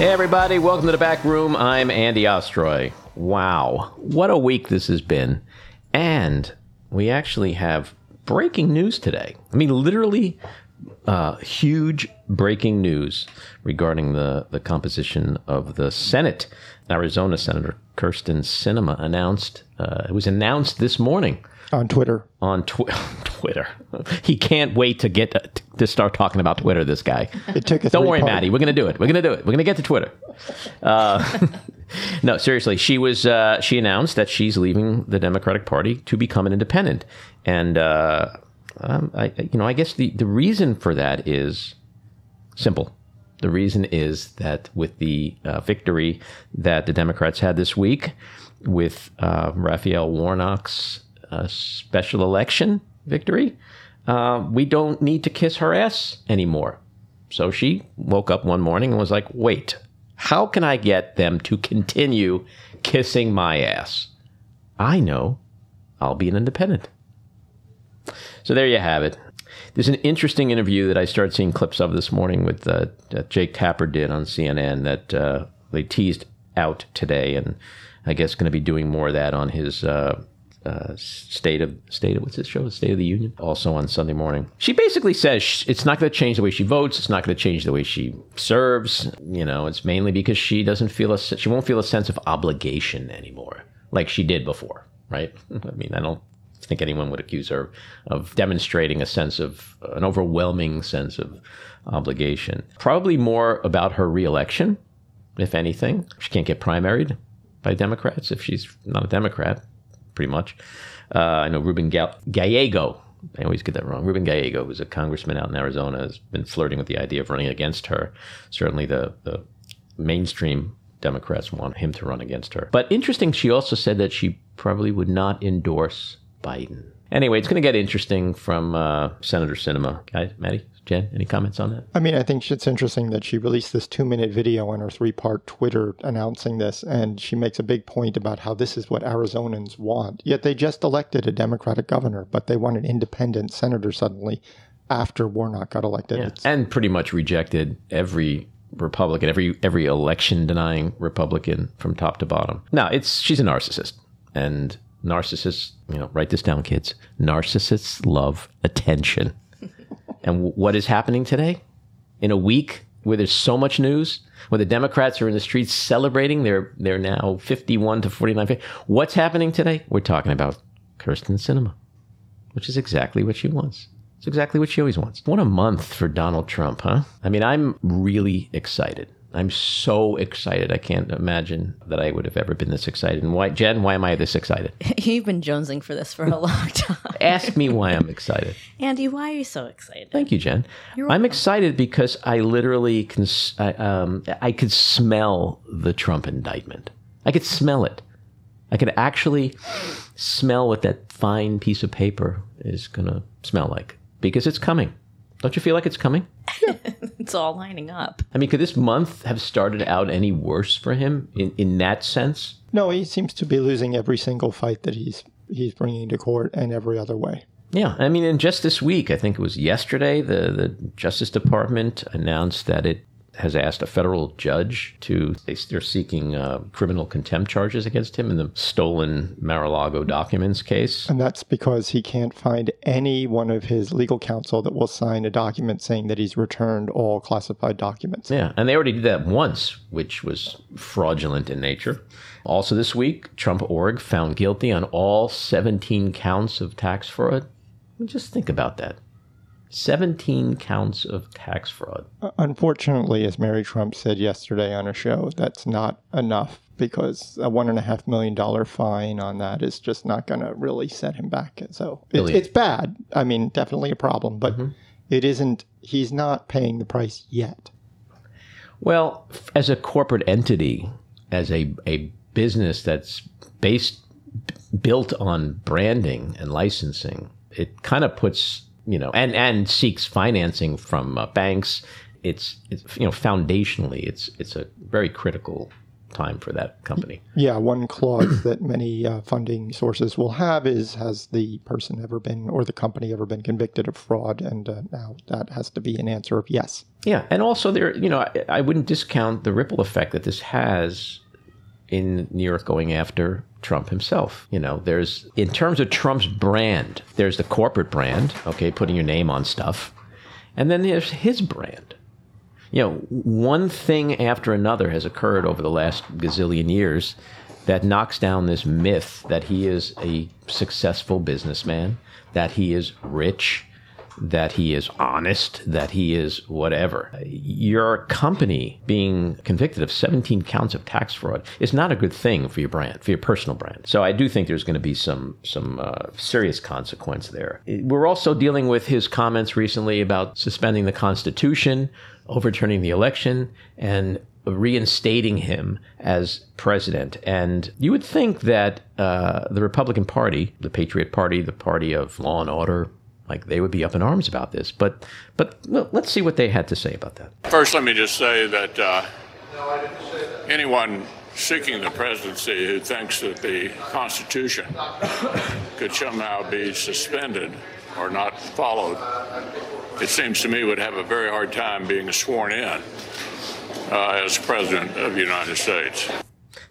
Hey, everybody, welcome to the back room. I'm Andy Ostroy. Wow, what a week this has been. And we actually have breaking news today. I mean, literally uh, huge breaking news regarding the, the composition of the Senate. Arizona Senator Kyrsten Sinema announced, uh, it was announced this morning on Twitter. On twi- Twitter. He can't wait to get to, to start talking about Twitter, this guy. It took a Don't worry, three-part- Matty. We're going to do it. We're going to do it. We're going to get to Twitter. Uh, no, seriously. She was. Uh, she announced that she's leaving the Democratic Party to become an independent, and uh, um, I, you know, I guess the the reason for that is simple. The reason is that with the uh, victory that the Democrats had this week, with uh, Raphael Warnock's uh, special election victory, uh, we don't need to kiss her ass anymore. So she woke up one morning and was like, wait, how can I get them to continue kissing my ass? I know I'll be an independent. So there you have it. There's an interesting interview that I started seeing clips of this morning with uh, Jake Tapper did on CNN that uh, they teased out today, and I guess going to be doing more of that on his uh, uh, state of state of what's his show, State of the Union, also on Sunday morning. She basically says it's not going to change the way she votes. It's not going to change the way she serves. You know, it's mainly because she doesn't feel a she won't feel a sense of obligation anymore like she did before, right? I mean, I don't think anyone would accuse her of demonstrating a sense of an overwhelming sense of obligation. Probably more about her reelection, if anything. She can't get primaried by Democrats if she's not a Democrat, pretty much. Uh, I know Ruben Ga- Gallego. I always get that wrong. Ruben Gallego, who's a congressman out in Arizona, has been flirting with the idea of running against her. Certainly, the, the mainstream Democrats want him to run against her. But interesting, she also said that she probably would not endorse Biden. Anyway, it's going to get interesting from uh, Senator Sinema. Guys, Matty, Jen, any comments on that? I mean, I think it's interesting that she released this two minute video on her three part Twitter announcing this, and she makes a big point about how this is what Arizonans want. Yet they just elected a Democratic governor, but they want an independent senator suddenly after Warnock got elected. Yeah. And pretty much rejected every Republican, every every election denying Republican from top to bottom. Now, it's she's a narcissist. And narcissists, you know, write this down, kids. Narcissists love attention. And what is happening today? In a week where there's so much news, where the Democrats are in the streets celebrating, they're they're now 51 to 49. What's happening today? We're talking about Kyrsten Sinema, which is exactly what she wants. It's exactly what she always wants. What a month for Donald Trump, huh? I mean, I'm really excited. I'm so excited. I can't imagine that I would have ever been this excited. And why, Jen, why am I this excited? You've been jonesing for this for a long time. Ask me why I'm excited. Andy, why are you so excited? Thank you, Jen. I'm excited because I literally can. I, um, I could smell the Trump indictment. I could smell it. I could actually smell what that fine piece of paper is going to smell like because it's coming. Don't you feel like it's coming? It's all lining up. I mean, could this month have started out any worse for him in, in that sense? no, he seems to be losing every single fight that he's he's bringing to court and every other way. Yeah, I mean, and just this week, I think it was yesterday, the, the Justice Department announced that it has asked a federal judge to, they, they're seeking uh, criminal contempt charges against him in the stolen Mar-a-Lago documents case. And that's because he can't find any one of his legal counsel that will sign a document saying that he's returned all classified documents. Yeah, and they already did that once, which was fraudulent in nature. Also, this week, Trump org found guilty on all 17 counts of tax fraud. Just think about that 17 counts of tax fraud. Unfortunately, as Mary Trump said yesterday on a show, that's not enough because a one and a half million dollar fine on that is just not going to really set him back. So it's, it's bad. I mean, definitely a problem, but Mm-hmm. it isn't. He's not paying the price yet. Well, as a corporate entity, as a, a business that's based, built on branding and licensing, it kind of puts, you know, and, and seeks financing from uh, banks. It's, it's, you know, foundationally, it's, it's a very critical time for that company. Yeah, one clause that many uh, funding sources will have is Has the person ever been or the company ever been convicted of fraud? And uh, now that has to be an answer of yes. Yeah, and also there, you know, I, I wouldn't discount the ripple effect that this has in New York going after Trump himself. You know, there's in terms of Trump's brand, there's the corporate brand, okay, putting your name on stuff, and then there's his brand. You know, one thing after another has occurred over the last gazillion years that knocks down this myth that he is a successful businessman, that he is rich, that he is honest, that he is whatever. Your company being convicted of 17 counts of tax fraud is not a good thing for your brand, for your personal brand. So I do think there's going to be some some uh, serious consequence there. We're also dealing with his comments recently about suspending the Constitution, overturning the election, and reinstating him as president. And you would think that uh, the Republican Party, the Patriot Party, the party of law and order, like they would be up in arms about this. But but well, let's see what they had to say about that. First, let me just say that uh, anyone seeking the presidency who thinks that the Constitution could somehow be suspended or not followed, it seems to me would have a very hard time being sworn in uh, as president of the United States.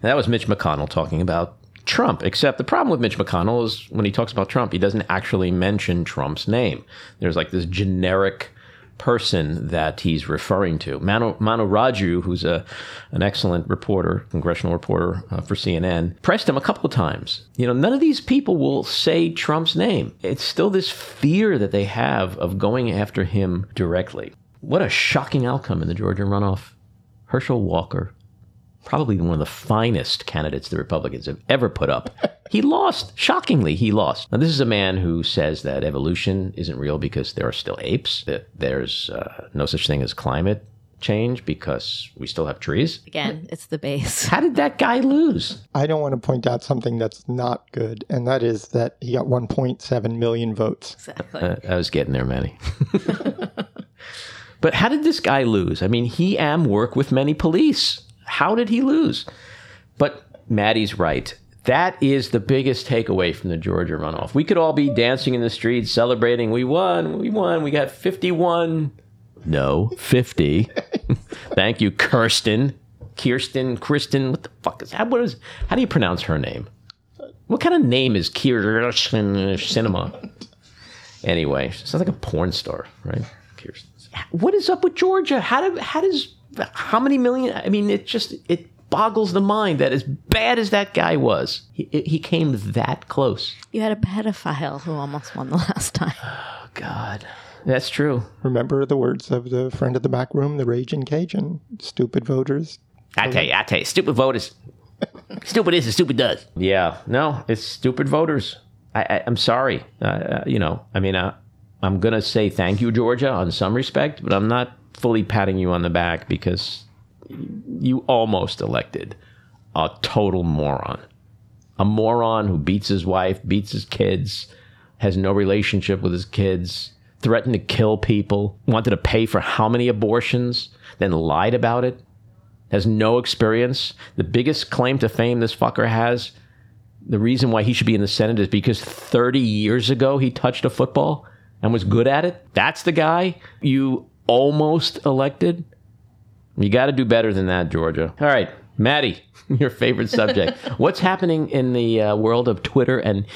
that was Mitch McConnell talking about Trump. Except the problem with Mitch McConnell is when he talks about Trump, he doesn't actually mention Trump's name. There's like this generic person that he's referring to. Manu, Manu Raju, who's a an excellent reporter, congressional reporter uh, for CNN, pressed him a couple of times. You know, none of these people will say Trump's name. It's still this fear that they have of going after him directly. What a shocking outcome in the Georgia runoff. Herschel Walker probably one of the finest candidates the Republicans have ever put up. He lost. Shockingly, he lost. Now, this is a man who says that evolution isn't real because there are still apes, that there's uh, no such thing as climate change because we still have trees. Again, it's the base. How did that guy lose? I don't want to point out something that's not good, and that is that he got 1.7 million votes. Exactly. Uh, I was getting there, Manny. but how did this guy lose? I mean, he am work with many police. How did he lose? But Matty's right. That is the biggest takeaway from the Georgia runoff. We could all be dancing in the streets, celebrating. We won. We won. We got 51. No, 50. Thank you, Kirsten. Kirsten, Kristen. What the fuck is that? What is, how do you pronounce her name? What kind of name is Kyrsten Sinema? Anyway, sounds like a porn star, right? Kirsten. What is up with Georgia? How do, how does how many million? I mean, it just it boggles the mind that as bad as that guy was, he, he came that close. You had a pedophile who almost won the last time. Oh God, that's true. Remember the words of the friend of the back room, the raging Cajun? Stupid voters. I tell you, I tell you, stupid voters. stupid is and stupid does. Yeah, no, it's stupid voters. I, I, am sorry. Uh, uh, you know, I mean, uh, I'm gonna say thank you, Georgia, on some respect, but I'm not fully patting you on the back because you almost elected a total moron. A moron who beats his wife, beats his kids, has no relationship with his kids, threatened to kill people, wanted to pay for how many abortions, then lied about it, has no experience. The biggest claim to fame this fucker has, the reason why he should be in the Senate is because 30 years ago he touched a football and was good at it. That's the guy you almost elected. You got to do better than that, Georgia. All right, Matty, your favorite subject. What's happening in the uh, world of Twitter and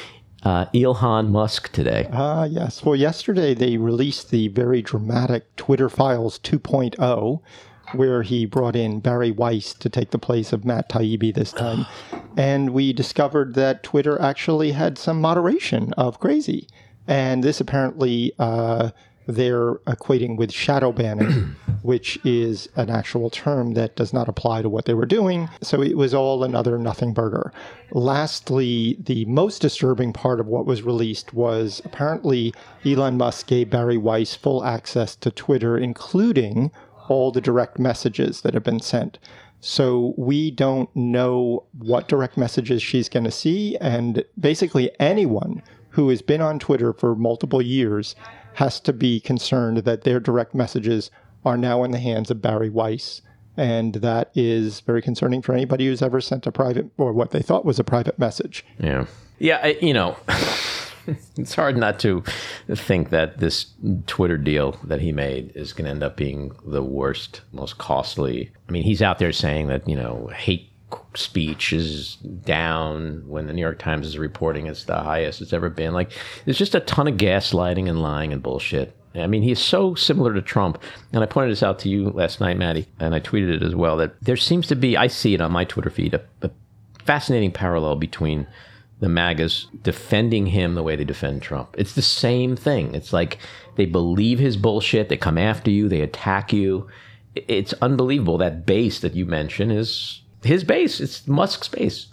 uh, Elon Musk today? Ah, uh, yes. Well, yesterday they released the very dramatic Twitter Files 2.0, where he brought in Bari Weiss to take the place of Matt Taibbi this time. and we discovered that Twitter actually had some moderation of crazy. And this apparently. Uh, they're equating with shadow banning, which is an actual term that does not apply to what they were doing. So it was all another nothing burger. Lastly, the most disturbing part of what was released was apparently Elon Musk gave Bari Weiss full access to Twitter, including all the direct messages that have been sent. So we don't know what direct messages she's going to see. And basically, anyone who has been on Twitter for multiple years has to be concerned that their direct messages are now in the hands of Bari Weiss. And that is very concerning for anybody who's ever sent a private or what they thought was a private message. Yeah. Yeah, I, you know, it's hard not to think that this Twitter deal that he made is going to end up being the worst, most costly. I mean, he's out there saying that, you know, hate speech is down when the New York Times is reporting it's the highest it's ever been. Like, there's just a ton of gaslighting and lying and bullshit. I mean, he is so similar to Trump. And I pointed this out to you last night, Matty, and I tweeted it as well that there seems to be, I see it on my Twitter feed, a, a fascinating parallel between the MAGAs defending him the way they defend Trump. It's the same thing. It's like they believe his bullshit, they come after you, they attack you. It's unbelievable. That base that you mentioned is his base, it's Musk's base.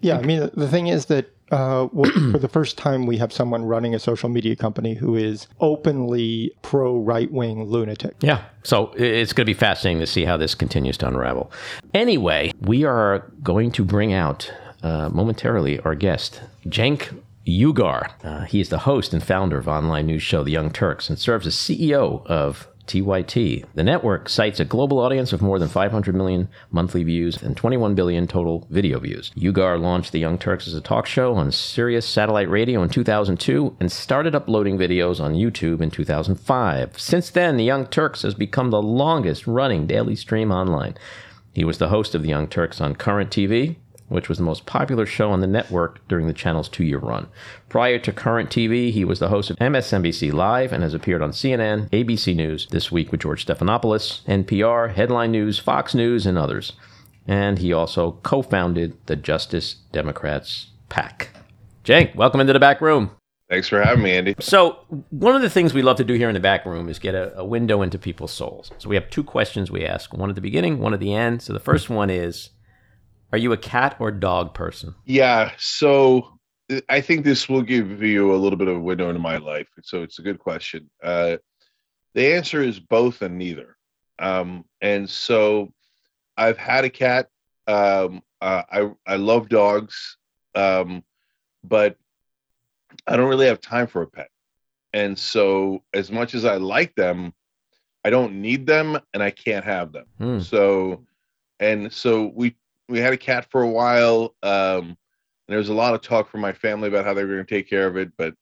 Yeah, I mean, the thing is that uh, for the first time, we have someone running a social media company who is openly pro right wing lunatic. Yeah. So it's going to be fascinating to see how this continues to unravel. Anyway, we are going to bring out uh, momentarily our guest, Cenk Uygur. Uh, he is the host and founder of online news show The Young Turks and serves as CEO of TYT. The network cites a global audience of more than 500 million monthly views and 21 billion total video views. Uygur launched The Young Turks as a talk show on Sirius satellite radio in 2002 and started uploading videos on YouTube in 2005. Since then, The Young Turks has become the longest running daily stream online. He was the host of The Young Turks on Current TV, which was the most popular show on the network during the channel's two year run. Prior to current TV, he was the host of MSNBC Live and has appeared on CNN, ABC News, This Week with George Stephanopoulos, NPR, Headline News, Fox News, and others. And he also co founded the Justice Democrats PAC. Cenk, welcome into the back room. Thanks for having me, Andy. So, one of the things we love to do here in the back room is get a, a, window into people's souls. So, we have two questions we ask one at the beginning, one at the end. So, the first one is Are you a cat or dog person? Yeah. So, I think this will give you a little bit of a window into my life. So, it's a good question. Uh, the answer is both and neither. Um, and so, I've had a cat. Um, uh, I, I love dogs. Um, but I don't really have time for a pet. And so, as much as I like them, I don't need them and I can't have them. Hmm. So, and so we we had a cat for a while. Um, there was a lot of talk from my family about how they were going to take care of it, but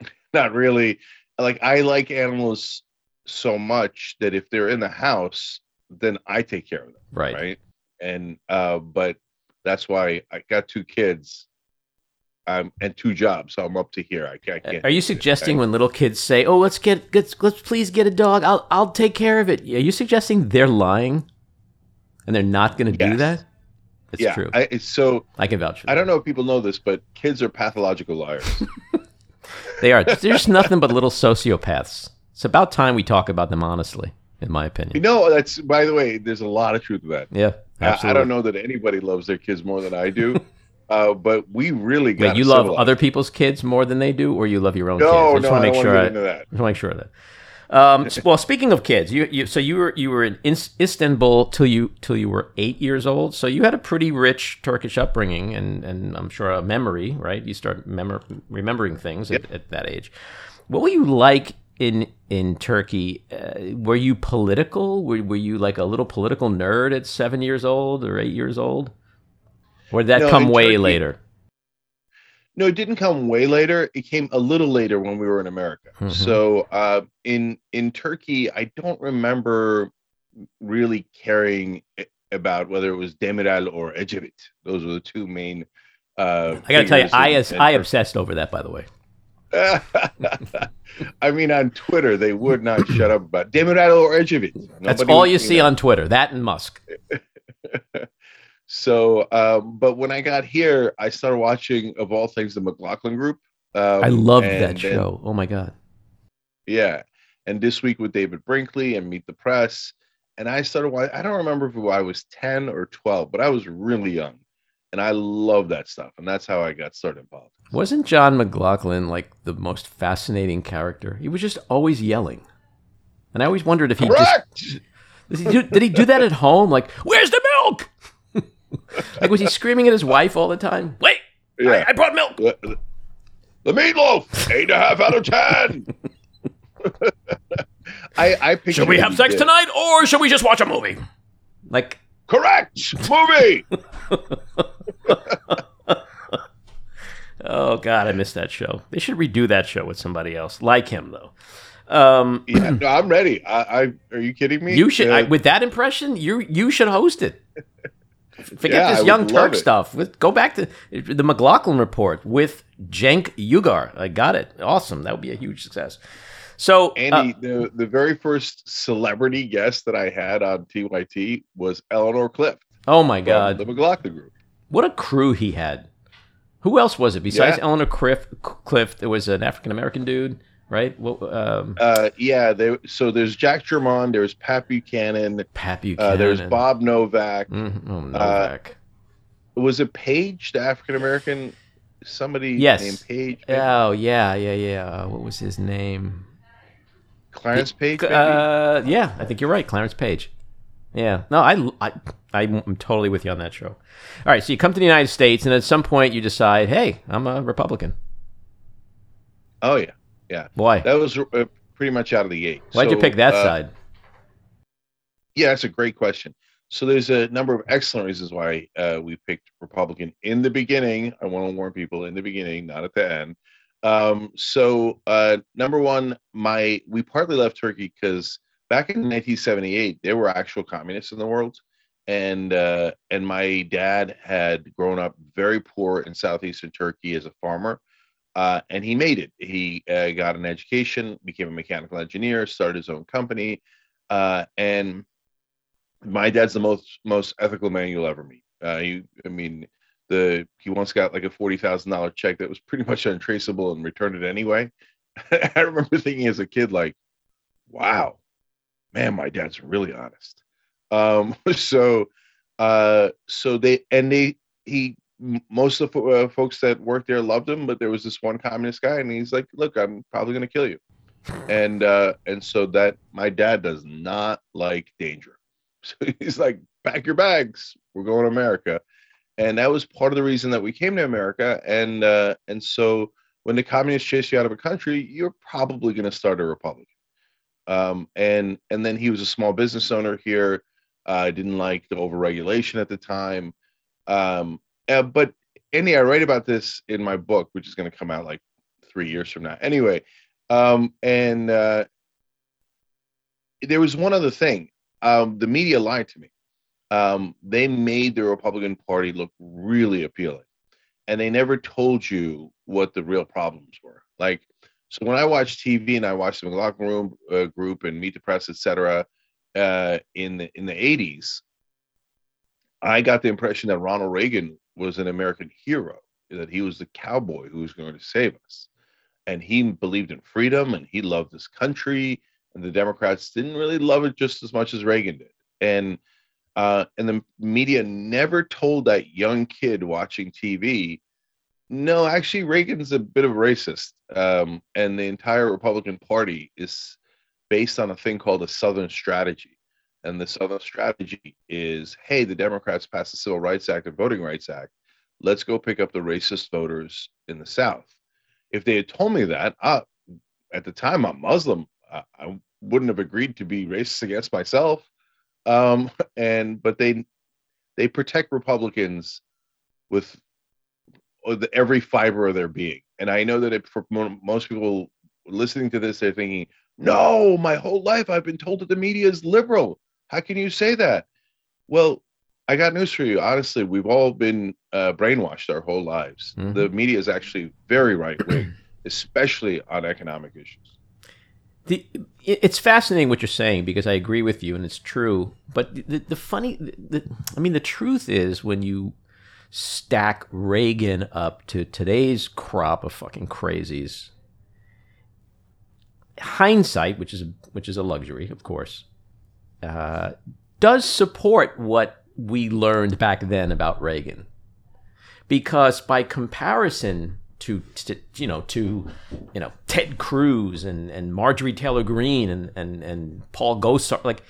not really. Like I like animals so much that if they're in the house, then I take care of them. Right. Right. And uh, but that's why I got two kids um, and two jobs, so I'm up to here. I can't. I can't Are you suggesting when little kids say, "Oh, let's get let's, let's please get a dog. I'll I'll take care of it." Are you suggesting they're lying, and they're not going to do that? It's yeah, true. I, so I can vouch for that. I don't know if people know this, but kids are pathological liars. They are. They're just nothing but little sociopaths. It's about time we talk about them honestly, in my opinion. you know, that's by the way, there's a lot of truth to that. Yeah, I, absolutely. I don't know that anybody loves their kids more than I do, uh, but we really got Wait, you love other people's kids more than they do, or you love your own No, kids? I just no, want to make sure. I, that. just want to make sure of that. Um, well, speaking of kids, you, you so you were you were in Istanbul till you till you were eight years old. So you had a pretty rich Turkish upbringing, and and I'm sure a memory, right? You start memor- remembering things at, at that age. What were you like in in Turkey? Uh, were you political? Were, were you like a little political nerd at seven years old or eight years old? Or did that No, come way Turkey- later? No, it didn't come way later. It came a little later when we were in America. Mhm. So uh, in in Turkey, I don't remember really caring about whether it was Demirel or Ecevit. Those were the two main. Uh, I got to tell you, I as I obsessed over that. By the way, I mean, on Twitter, they would not shut up about Demirel or Ecevit. that's all you see that. on Twitter. That and Musk. So, um, but when I got here, I started watching, of all things, the McLaughlin Group. Um, I loved that show. Oh my god. Yeah, and this week with David Brinkley and Meet the Press, and I started. I don't remember if I was ten or twelve, but I was really young, and I love that stuff, and that's how I got started in politics. Wasn't John McLaughlin like the most fascinating character? He was just always yelling, and I always wondered if he just did he, do, did he do that at home? Like, where's the milk? like, was he screaming at his wife all the time? Wait, Yeah. I, I brought milk. The, the meatloaf, eight and a half out of ten. I I Should we have sex did. tonight, or should we just watch a movie? Like Correct movie. Oh God, I missed that show. They should redo that show with somebody else like him, though. Um, yeah, no, I'm ready. I, I are you kidding me? you should Uh, I, with that impression. You you should host it. Forget Yeah, this young Turk stuff. With, go back to the McLaughlin report with Cenk Uygur. I got it. Awesome. That would be a huge success. So, uh, Andy, the the very first celebrity guest that I had on TYT was Eleanor Clift oh my God, the McLaughlin Group. what a crew he had. Who else was it besides Yeah. Eleanor Clift? Cliff, there was an African American dude, right? What, um, Uh, yeah, there. So there's Jack Germond, there's Pat Buchanan, Pat Buchanan. uh, there's Bob Novak. Mhm. Oh, Uh, Novak. Was it Paige, the African American? Somebody Yes. named Paige. maybe? oh yeah, yeah, yeah. Uh, what was his name? Clarence Page. Uh, yeah, I think you're right, Clarence Page. Yeah, no, I, I, I'm totally with you on that show. All right, so you come to the United States, and at some point you decide, hey, I'm a Republican. oh yeah, Why? that was uh, pretty much out of the gate. Why'd you pick that uh, side? Yeah, that's a great question. So there's a number of excellent reasons why uh, we picked Republican in the beginning. I want to warn people in the beginning, not at the end. Um, so uh, number one, my we partly left Turkey because back in 1978 there were actual communists in the world, and uh, and my dad had grown up very poor in southeastern Turkey as a farmer, uh, and he made it. He uh, got an education, became a mechanical engineer, started his own company, uh, and my dad's the most most ethical man you'll ever meet. Uh, he, I mean, the he once got like a forty thousand dollar check that was pretty much untraceable and returned it anyway. I remember thinking as a kid, like, "Wow, man, my dad's really honest." Um, so, uh, so they and they he most of the uh, folks that worked there loved him, but there was this one communist guy, and he's like, "Look, I'm probably gonna kill you," and uh, and so that my dad does not like danger. So he's like, pack your bags. We're going to America. And that was part of the reason that we came to America. And uh, and so when the communists chase you out of a country, you're probably going to start a republic. Um, and and then he was a small business owner here. Uh, didn't like the overregulation at the time. Um, uh, but Andy, I write about this in my book, which is going to come out like three years from now. Anyway, um, and uh, there was one other thing um, the media lied to me. Um, they made the Republican Party look really appealing, and they never told you what the real problems were. Like, so when I watch TV and I watch the McLaughlin Room uh, Group and Meet the Press, etc., uh, in the in the '80s, I got the impression that Ronald Reagan was an American hero, that he was the cowboy who was going to save us, and he believed in freedom and he loved this country and the Democrats didn't really love it just as much as Reagan did. And uh, and the media never told that young kid watching TV, no, actually Reagan's a bit of a racist, um, and the entire Republican Party is based on a thing called a Southern strategy. And the Southern strategy is, hey, the Democrats passed the Civil Rights Act and Voting Rights Act. Let's go pick up the racist voters in the South. If they had told me that, uh, at the time I'm Muslim, I, I wouldn't have agreed to be racist against myself. Um, and but they they protect Republicans with with every fiber of their being. And I know that it, for most people listening to this, they're thinking, "No, my whole life I've been told that the media is liberal. How can you say that?" Well, I got news for you. Honestly, we've all been uh, brainwashed our whole lives. Mhm. The media is actually very right wing, especially on economic issues. The, it's fascinating what you're saying because I agree with you and it's true. But the, the, the funny, the, I mean, the truth is when you stack Reagan up to today's crop of fucking crazies, hindsight, which is which is a luxury, of course, uh, does support what we learned back then about Reagan, because by comparison to, to you know to you know Ted Cruz and, and Marjorie Taylor Greene and and and Paul Gosar like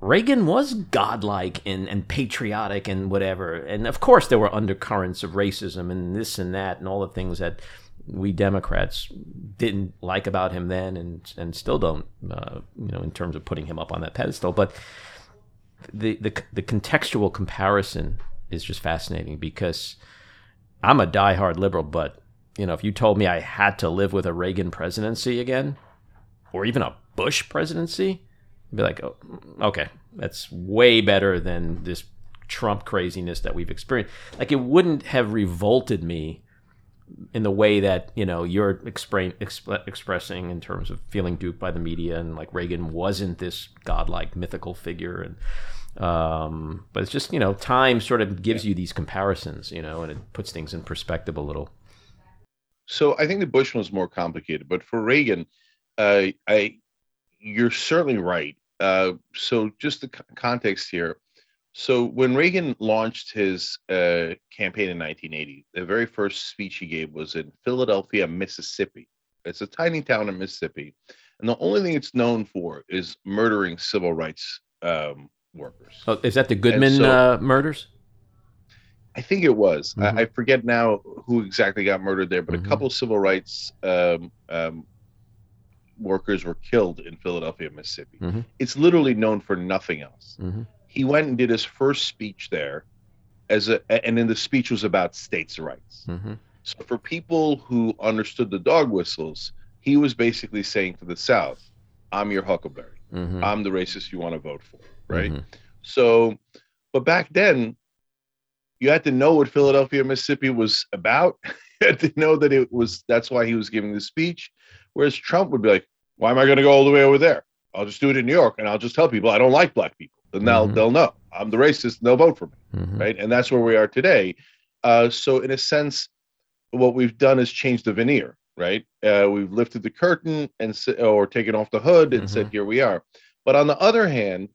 Reagan was godlike and, and patriotic and whatever. And of course, there were undercurrents of racism and this and that and all the things that we Democrats didn't like about him then and, and still don't, uh, you know, in terms of putting him up on that pedestal. But the the the contextual comparison is just fascinating because I'm a diehard liberal, but you know, if you told me I had to live with a Reagan presidency again, or even a Bush presidency, I'd be like, oh, okay, that's way better than this Trump craziness that we've experienced. Like, it wouldn't have revolted me in the way that you know you're expre- exp- expressing in terms of feeling duped by the media and like Reagan wasn't this godlike mythical figure and um, but it's just you know time sort of gives yeah. you these comparisons you know and it puts things in perspective a little so I think the Bush was more complicated, but for Reagan, uh, I you're certainly right. Uh, so just the context here. So when Reagan launched his uh, campaign in 1980, the very first speech he gave was in Philadelphia, Mississippi. It's a tiny town in Mississippi, and the only thing it's known for is murdering civil rights um, workers. Oh, is that the Goodman so, uh, murders? I think it was. Mm-hmm. I, I, forget now who exactly got murdered there, but mm-hmm. a couple of civil rights um, um, workers were killed in Philadelphia, Mississippi. Mm-hmm. It's literally known for nothing else. Mm-hmm. He went and did his first speech there, as a, and then the speech was about states' rights. Mm-hmm. So for people who understood the dog whistles, he was basically saying to the South, "I'm your Huckleberry. Mm-hmm. I'm the racist you want to vote for." Right. So, but back then you had to know what Philadelphia, Mississippi was about. you had to know that it was that's why he was giving the speech. Whereas Trump would be like, why am I going to go all the way over there? I'll just do it in New York and I'll just tell people I don't like black people. Then they'll mm-hmm. they'll know I'm the racist. And they'll vote for me, mm-hmm. right? And that's where we are today. Uh, so in a sense, what we've done is change the veneer, right? Uh, we've lifted the curtain and or taken off the hood and mm-hmm. said, here we are. But on the other hand,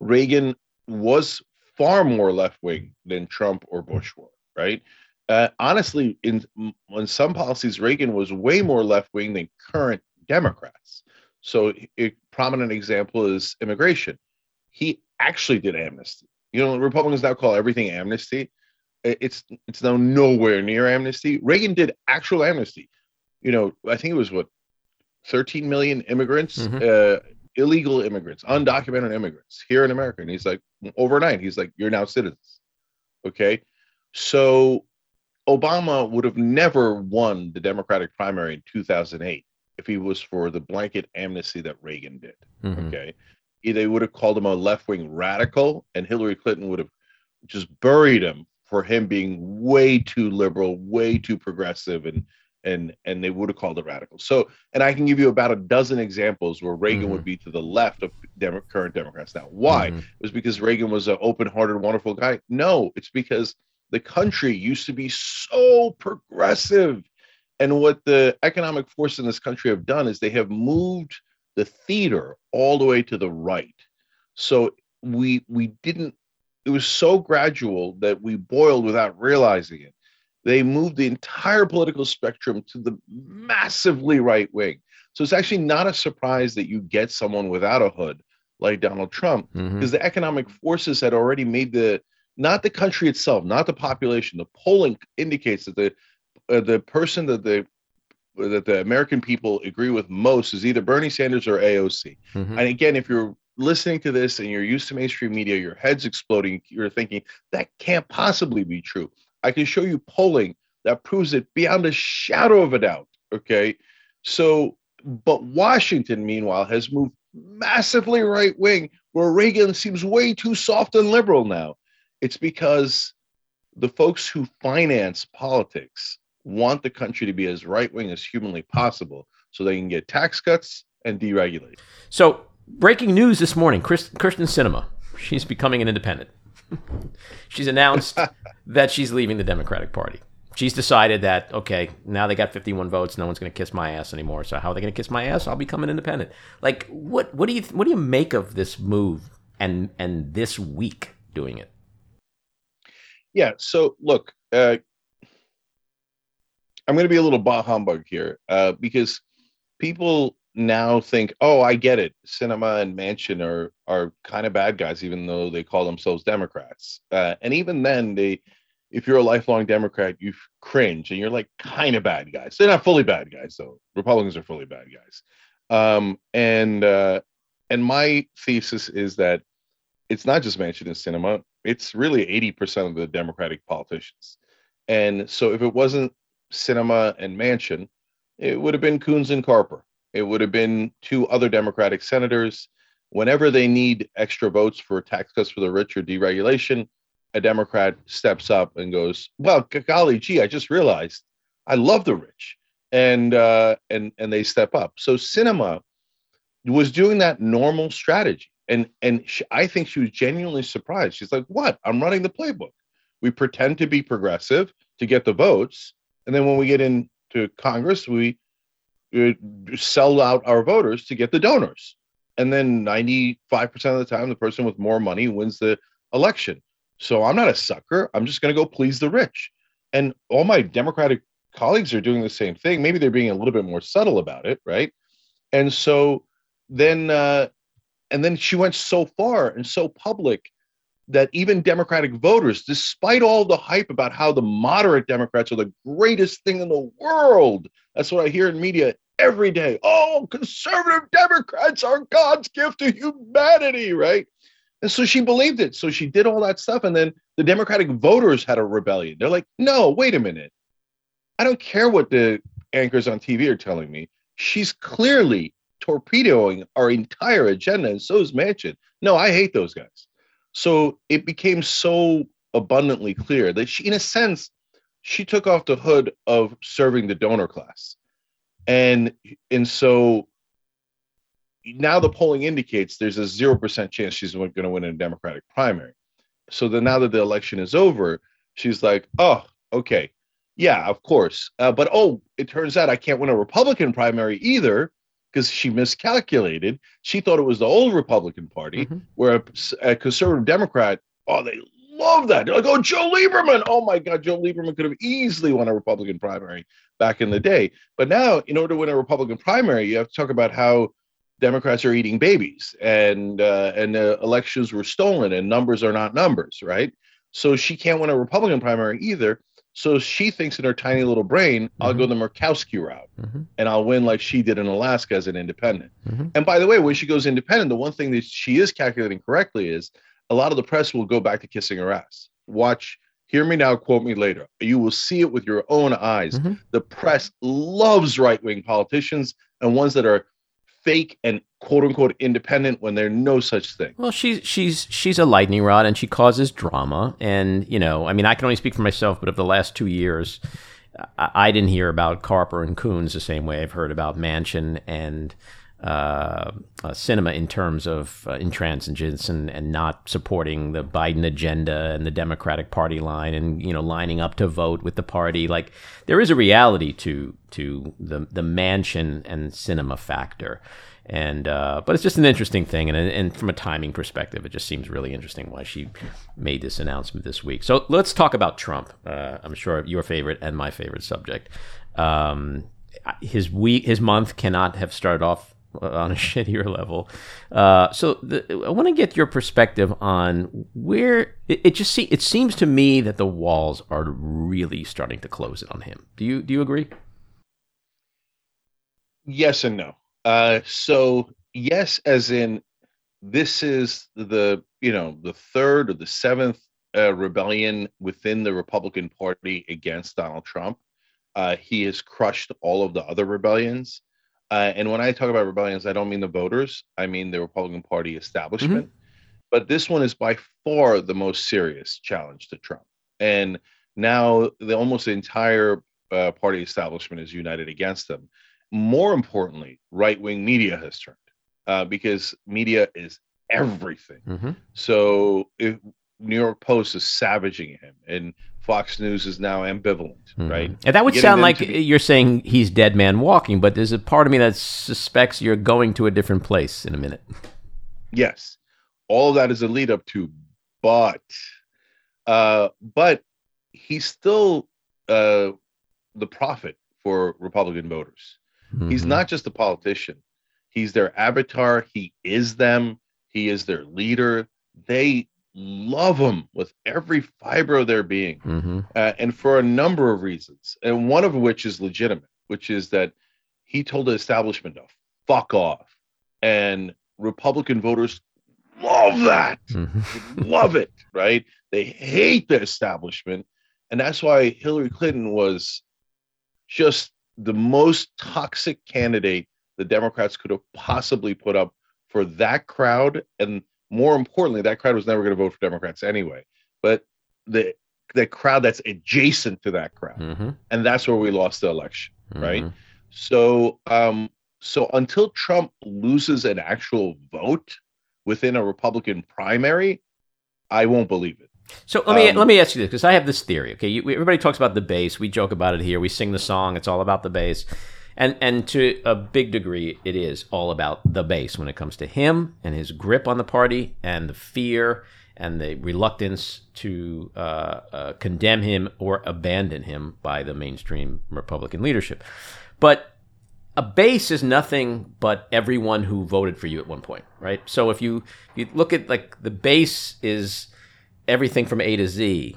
Reagan was far more left wing than Trump or Bush were, right? Uh, honestly, in in some policies, Reagan was way more left wing than current Democrats. So, a prominent example is immigration. He actually did amnesty. You know, Republicans now call everything amnesty. It's it's now nowhere near amnesty. Reagan did actual amnesty. You know, I think it was what 13 million immigrants mm-hmm. uh, illegal immigrants, undocumented immigrants here in America. And he's like, overnight, he's like, you're now citizens. Okay. So Obama would have never won the Democratic primary in 2008 if he was for the blanket amnesty that Reagan did. Mm-hmm. Okay. They would have called him a left wing radical, and Hillary Clinton would have just buried him for him being way too liberal, way too progressive, and and and they would have called it radical. So, and I can give you about a dozen examples where Reagan mm-hmm. would be to the left of Demo- current Democrats. Now, why? Mm-hmm. It was because Reagan was an open-hearted, wonderful guy. No, it's because the country used to be so progressive, and what the economic force in this country have done is they have moved the theater all the way to the right. So we we didn't. It was so gradual that we boiled without realizing it they moved the entire political spectrum to the massively right wing. So it's actually not a surprise that you get someone without a hood like Donald Trump, because mm-hmm. the economic forces had already made the not the country itself, not the population. The polling indicates that the uh, the person that the that the American people agree with most is either Bernie Sanders or AOC. Mm-hmm. And again, if you're listening to this and you're used to mainstream media, your head's exploding. You're thinking that can't possibly be true. I can show you polling that proves it beyond a shadow of a doubt. Okay. So, but Washington, meanwhile, has moved massively right wing, where Reagan seems way too soft and liberal now. It's because the folks who finance politics want the country to be as right wing as humanly possible so they can get tax cuts and deregulate. So, breaking news this morning Kyrsten Sinema, she's becoming an independent. she's announced that she's leaving the Democratic Party. She's decided that okay, now they got 51 votes, no one's going to kiss my ass anymore. So how are they going to kiss my ass? I'll become an independent. Like what what do you what do you make of this move and and this week doing it? Yeah, so look, uh, I'm going to be a little bah humbug here uh, because people now think, oh, I get it. Sinema and Manchin are are kind of bad guys, even though they call themselves Democrats. Uh, and even then, they, if you're a lifelong Democrat, you cringe and you're like kind of bad guys. They're not fully bad guys, though. Republicans are fully bad guys. Um, and uh, and my thesis is that it's not just Manchin and Sinema. It's really 80% of the Democratic politicians. And so if it wasn't Sinema and Manchin, it would have been Coons and Carper. It would have been two other Democratic senators. Whenever they need extra votes for tax cuts for the rich or deregulation, a Democrat steps up and goes, "Well, golly gee, I just realized I love the rich," and uh, and and they step up. So Sinema was doing that normal strategy, and and she, I think she was genuinely surprised. She's like, "What? I'm running the playbook. We pretend to be progressive to get the votes, and then when we get into Congress, we, we sell out our voters to get the donors." And then 95% of the time, the person with more money wins the election. So I'm not a sucker. I'm just going to go please the rich. And all my Democratic colleagues are doing the same thing. Maybe they're being a little bit more subtle about it, right? And so then, uh, and then she went so far and so public that even Democratic voters, despite all the hype about how the moderate Democrats are the greatest thing in the world, that's what I hear in media every day. Oh, conservative Democrats are God's gift to humanity, right? And so she believed it. So she did all that stuff. And then the Democratic voters had a rebellion. They're like, no, wait a minute. I don't care what the anchors on TV are telling me. She's clearly torpedoing our entire agenda, and so is Manchin. No, I hate those guys. So it became so abundantly clear that she, in a sense, she took off the hood of serving the donor class. And and so now the polling indicates there's a zero percent chance she's going to win in a Democratic primary. So then now that the election is over, she's like, oh, okay, yeah, of course, uh, but oh, it turns out I can't win a Republican primary either because she miscalculated. She thought it was the old Republican Party, mm-hmm. where a, a conservative Democrat, oh, they love that. They're like, oh, Joe Lieberman. Oh my God, Joe Lieberman could have easily won a Republican primary back in the day. But now, in order to win a Republican primary, you have to talk about how Democrats are eating babies and uh, and the elections were stolen and numbers are not numbers, right? So she can't win a Republican primary either. So she thinks in her tiny little brain, mm-hmm. I'll go mm-hmm. the Murkowski route mm-hmm. and I'll win like she did in Alaska as an independent. Mm-hmm. And by the way, when she goes independent, the one thing that she is calculating correctly is a lot of the press will go back to kissing her ass. Watch, hear me now, quote me later. You will see it with your own eyes. Mm-hmm. The press loves right wing politicians and ones that are fake and quote unquote independent when there's no such thing. Well, she's she's she's a lightning rod and she causes drama. And you know, I mean, I can only speak for myself, but of the last two years, I, I didn't hear about Carper and Coons the same way I've heard about Manchin and uh, uh, Sinema in terms of uh, intransigence and, and not supporting the Biden agenda and the Democratic Party line and you know lining up to vote with the party. Like there is a reality to to the the Manchin and Sinema factor. And uh, but it's just an interesting thing, and and from a timing perspective, it just seems really interesting why she made this announcement this week. So let's talk about Trump. Uh, I'm sure your favorite and my favorite subject. Um, his week, his month cannot have started off on a shittier level. Uh, so the, I want to get your perspective on where it, it, just see. It seems to me that the walls are really starting to close in on him. Do you do you agree? Yes and no. Uh, so yes, as in this is the you know the third or the seventh uh, rebellion within the Republican Party against Donald Trump. Uh, he has crushed all of the other rebellions. Uh, and when I talk about rebellions, I don't mean the voters, I mean the Republican Party establishment. Mm-hmm. But this one is by far the most serious challenge to Trump. And now the almost the entire uh, party establishment is united against them. More importantly, right wing media has turned uh, because media is everything. Mm-hmm. So if New York Post is savaging him, and Fox News is now ambivalent, mm-hmm. right? And that would sound like be- you're saying he's dead man walking, but there's a part of me that suspects you're going to a different place in a minute. Yes, all of that is a lead up to, but, uh, but he's still uh, the prophet for Republican voters. Mm-hmm. He's not just a politician; he's their avatar. He is them. He is their leader. They love them with every fiber of their being, mm-hmm. uh, and for a number of reasons, and one of which is legitimate, which is that he told the establishment to fuck off, and Republican voters love that. Mhm. Love it, right? They hate the establishment. And that's why Hillary Clinton was just the most toxic candidate the Democrats could have possibly put up for that crowd. And more importantly, that crowd was never going to vote for Democrats anyway. But the the crowd that's adjacent to that crowd. Mhm. And that's where we lost the election. Right. Mhm. So um so until Trump loses an actual vote within a Republican primary, I won't believe it. So let me Um, let me ask you this because I have this theory. Okay, you, everybody talks about the base. We joke about it here. We sing the song. It's all about the base, and and to a big degree, it is all about the base when it comes to him and his grip on the party and the fear and the reluctance to uh, uh, condemn him or abandon him by the mainstream Republican leadership. But a base is nothing but everyone who voted for you at one point, right? So if you you look at like the base is everything from A to Z.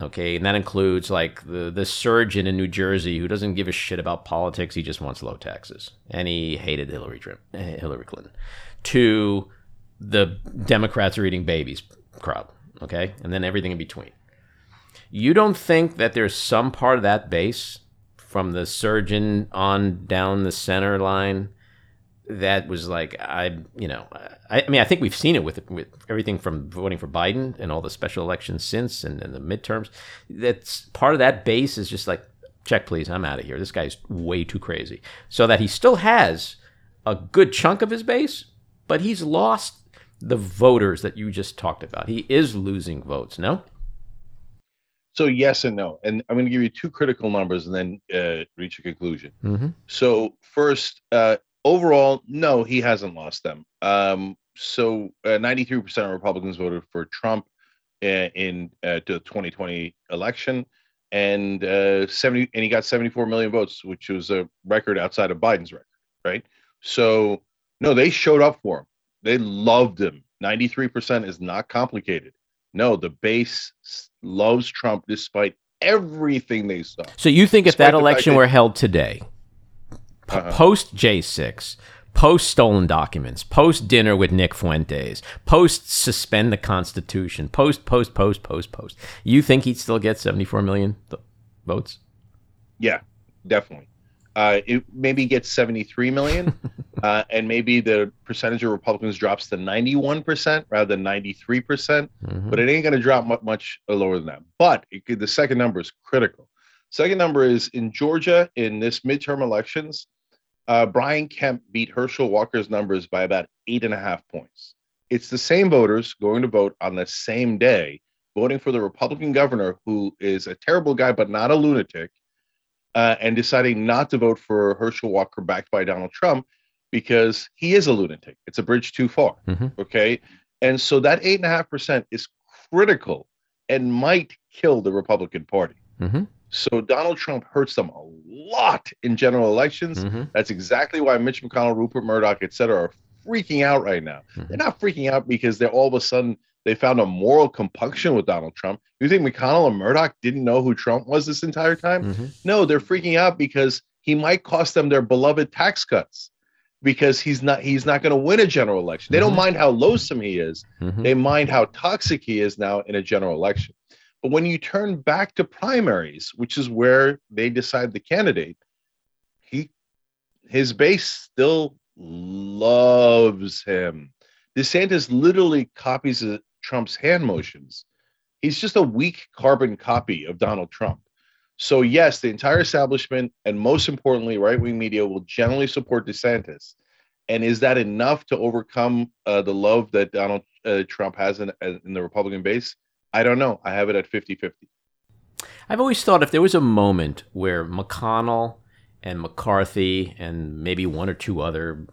Okay, and that includes like the the surgeon in New Jersey who doesn't give a shit about politics. He just wants low taxes, and he hated Hillary Trim- eh, Hillary Clinton. To the Democrats are eating babies crowd. Okay, and then everything in between. You don't think that there's some part of that base from the surgeon on down the center line that was like I, you know, I, I mean, I think we've seen it with with everything from voting for Biden and all the special elections since, and, and the midterms. That's part of that base is just like, check please, I'm out of here. This guy's way too crazy. So that he still has a good chunk of his base, but he's lost the voters that you just talked about. He is losing votes. No. So yes and no. And I'm going to give you two critical numbers and then uh, reach a conclusion. Mm-hmm. So first, uh, overall, no, he hasn't lost them. Um, so uh, 93% of Republicans voted for Trump uh, in uh, the 2020 election, and uh, 70 and he got 74 million votes, which was a record outside of Biden's record, right? So no, they showed up for him. They loved him. 93% is not complicated. No, the base loves Trump despite everything they saw. So you think if that election were held today, Uh-huh. post J6, post stolen documents, post dinner with Nick Fuentes, post suspend the Constitution, post, post, post, post, post, you think he'd still get 74 million th- votes? Yeah, definitely. Uh, it maybe gets 73 million, uh, and maybe the percentage of Republicans drops to 91% rather than 93%, Mhm. but it ain't going to drop mu- much lower than that. But it could, the second number is critical. Second number is in Georgia in this midterm elections, uh, Brian Kemp beat Herschel Walker's numbers by about eight and a half points. It's the same voters going to vote on the same day, voting for the Republican governor who is a terrible guy but not a lunatic, uh, and deciding not to vote for Herschel Walker backed by Donald Trump because he is a lunatic. It's a bridge too far. Mhm. Okay. And so that eight and a half percent is critical and might kill the Republican Party. Mhm. So Donald Trump hurts them a lot in general elections. Mhm. That's exactly why Mitch McConnell, Rupert Murdoch, et cetera, are freaking out right now. Mhm. They're not freaking out because they're all of a sudden they found a moral compunction with Donald Trump. You think McConnell and Murdoch didn't know who Trump was this entire time? Mhm. No, they're freaking out because he might cost them their beloved tax cuts because he's not he's not going to win a general election. They don't Mhm. mind how loathsome he is. Mhm. They mind how toxic he is now in a general election. But when you turn back to primaries, which is where they decide the candidate, he his base still loves him. DeSantis literally copies Trump's hand motions. He's just a weak carbon copy of Donald Trump. So yes, the entire establishment and most importantly, right-wing media will generally support DeSantis. And is that enough to overcome uh, the love that Donald uh, Trump has in, in the Republican base? I don't know. I have it at 50-50. I've always thought if there was a moment where McConnell and McCarthy and maybe one or two other,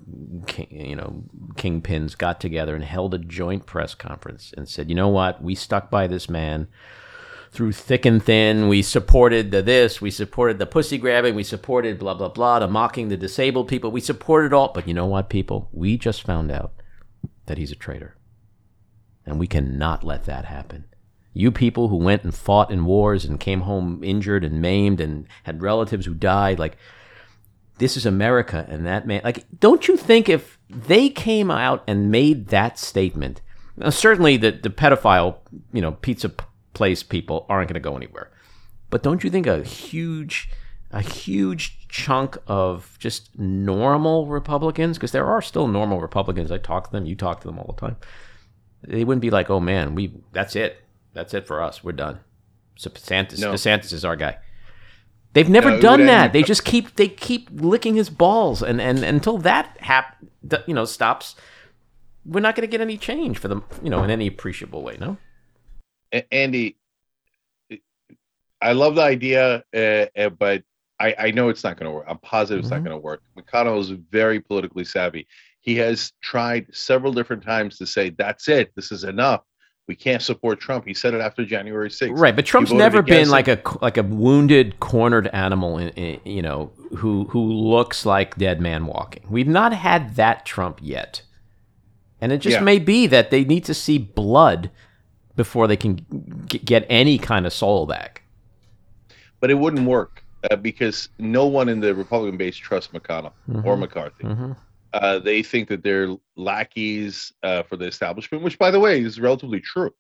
king, you know, kingpins got together and held a joint press conference and said, "You know what? We stuck by this man through thick and thin. We supported the this, we supported the pussy grabbing, we supported blah blah blah, the mocking the disabled people. We supported all, but you know what, people? We just found out that he's a traitor, and we cannot let that happen." You people who went and fought in wars and came home injured and maimed and had relatives who died, like, this is America and that man, like, don't you think if they came out and made that statement, Now, certainly, the the pedophile, you know, pizza place people aren't going to go anywhere. But don't you think a huge, a huge chunk of just normal Republicans, because there are still normal Republicans. I talk to them. You talk to them all the time. They wouldn't be like, "Oh man, we that's it. That's it for us. We're done." So DeSantis, No. DeSantis is our guy. They've never No, done that. end- They just keep they keep licking his balls, and and until that hap, you know, stops, we're not going to get any change for them, you know, in any appreciable way. No. Andy, I love the idea, uh, uh, but I, I know it's not going to work. I'm positive it's Mhm. not going to work. McConnell is very politically savvy. He has tried several different times to say, that's it. This is enough. We can't support Trump. He said it after January 6th. Right, but Trump's never been like it. a like a wounded, cornered animal, in, in, you know, who who looks like dead man walking. We've not had that Trump yet, and it just Yeah. may be that they need to see blood before they can g- get any kind of soul back. But it wouldn't work uh, because no one in the Republican base trusts McConnell or Mhm. McCarthy. hmm Uh, they think that they're lackeys uh, for the establishment, which, by the way, is relatively true.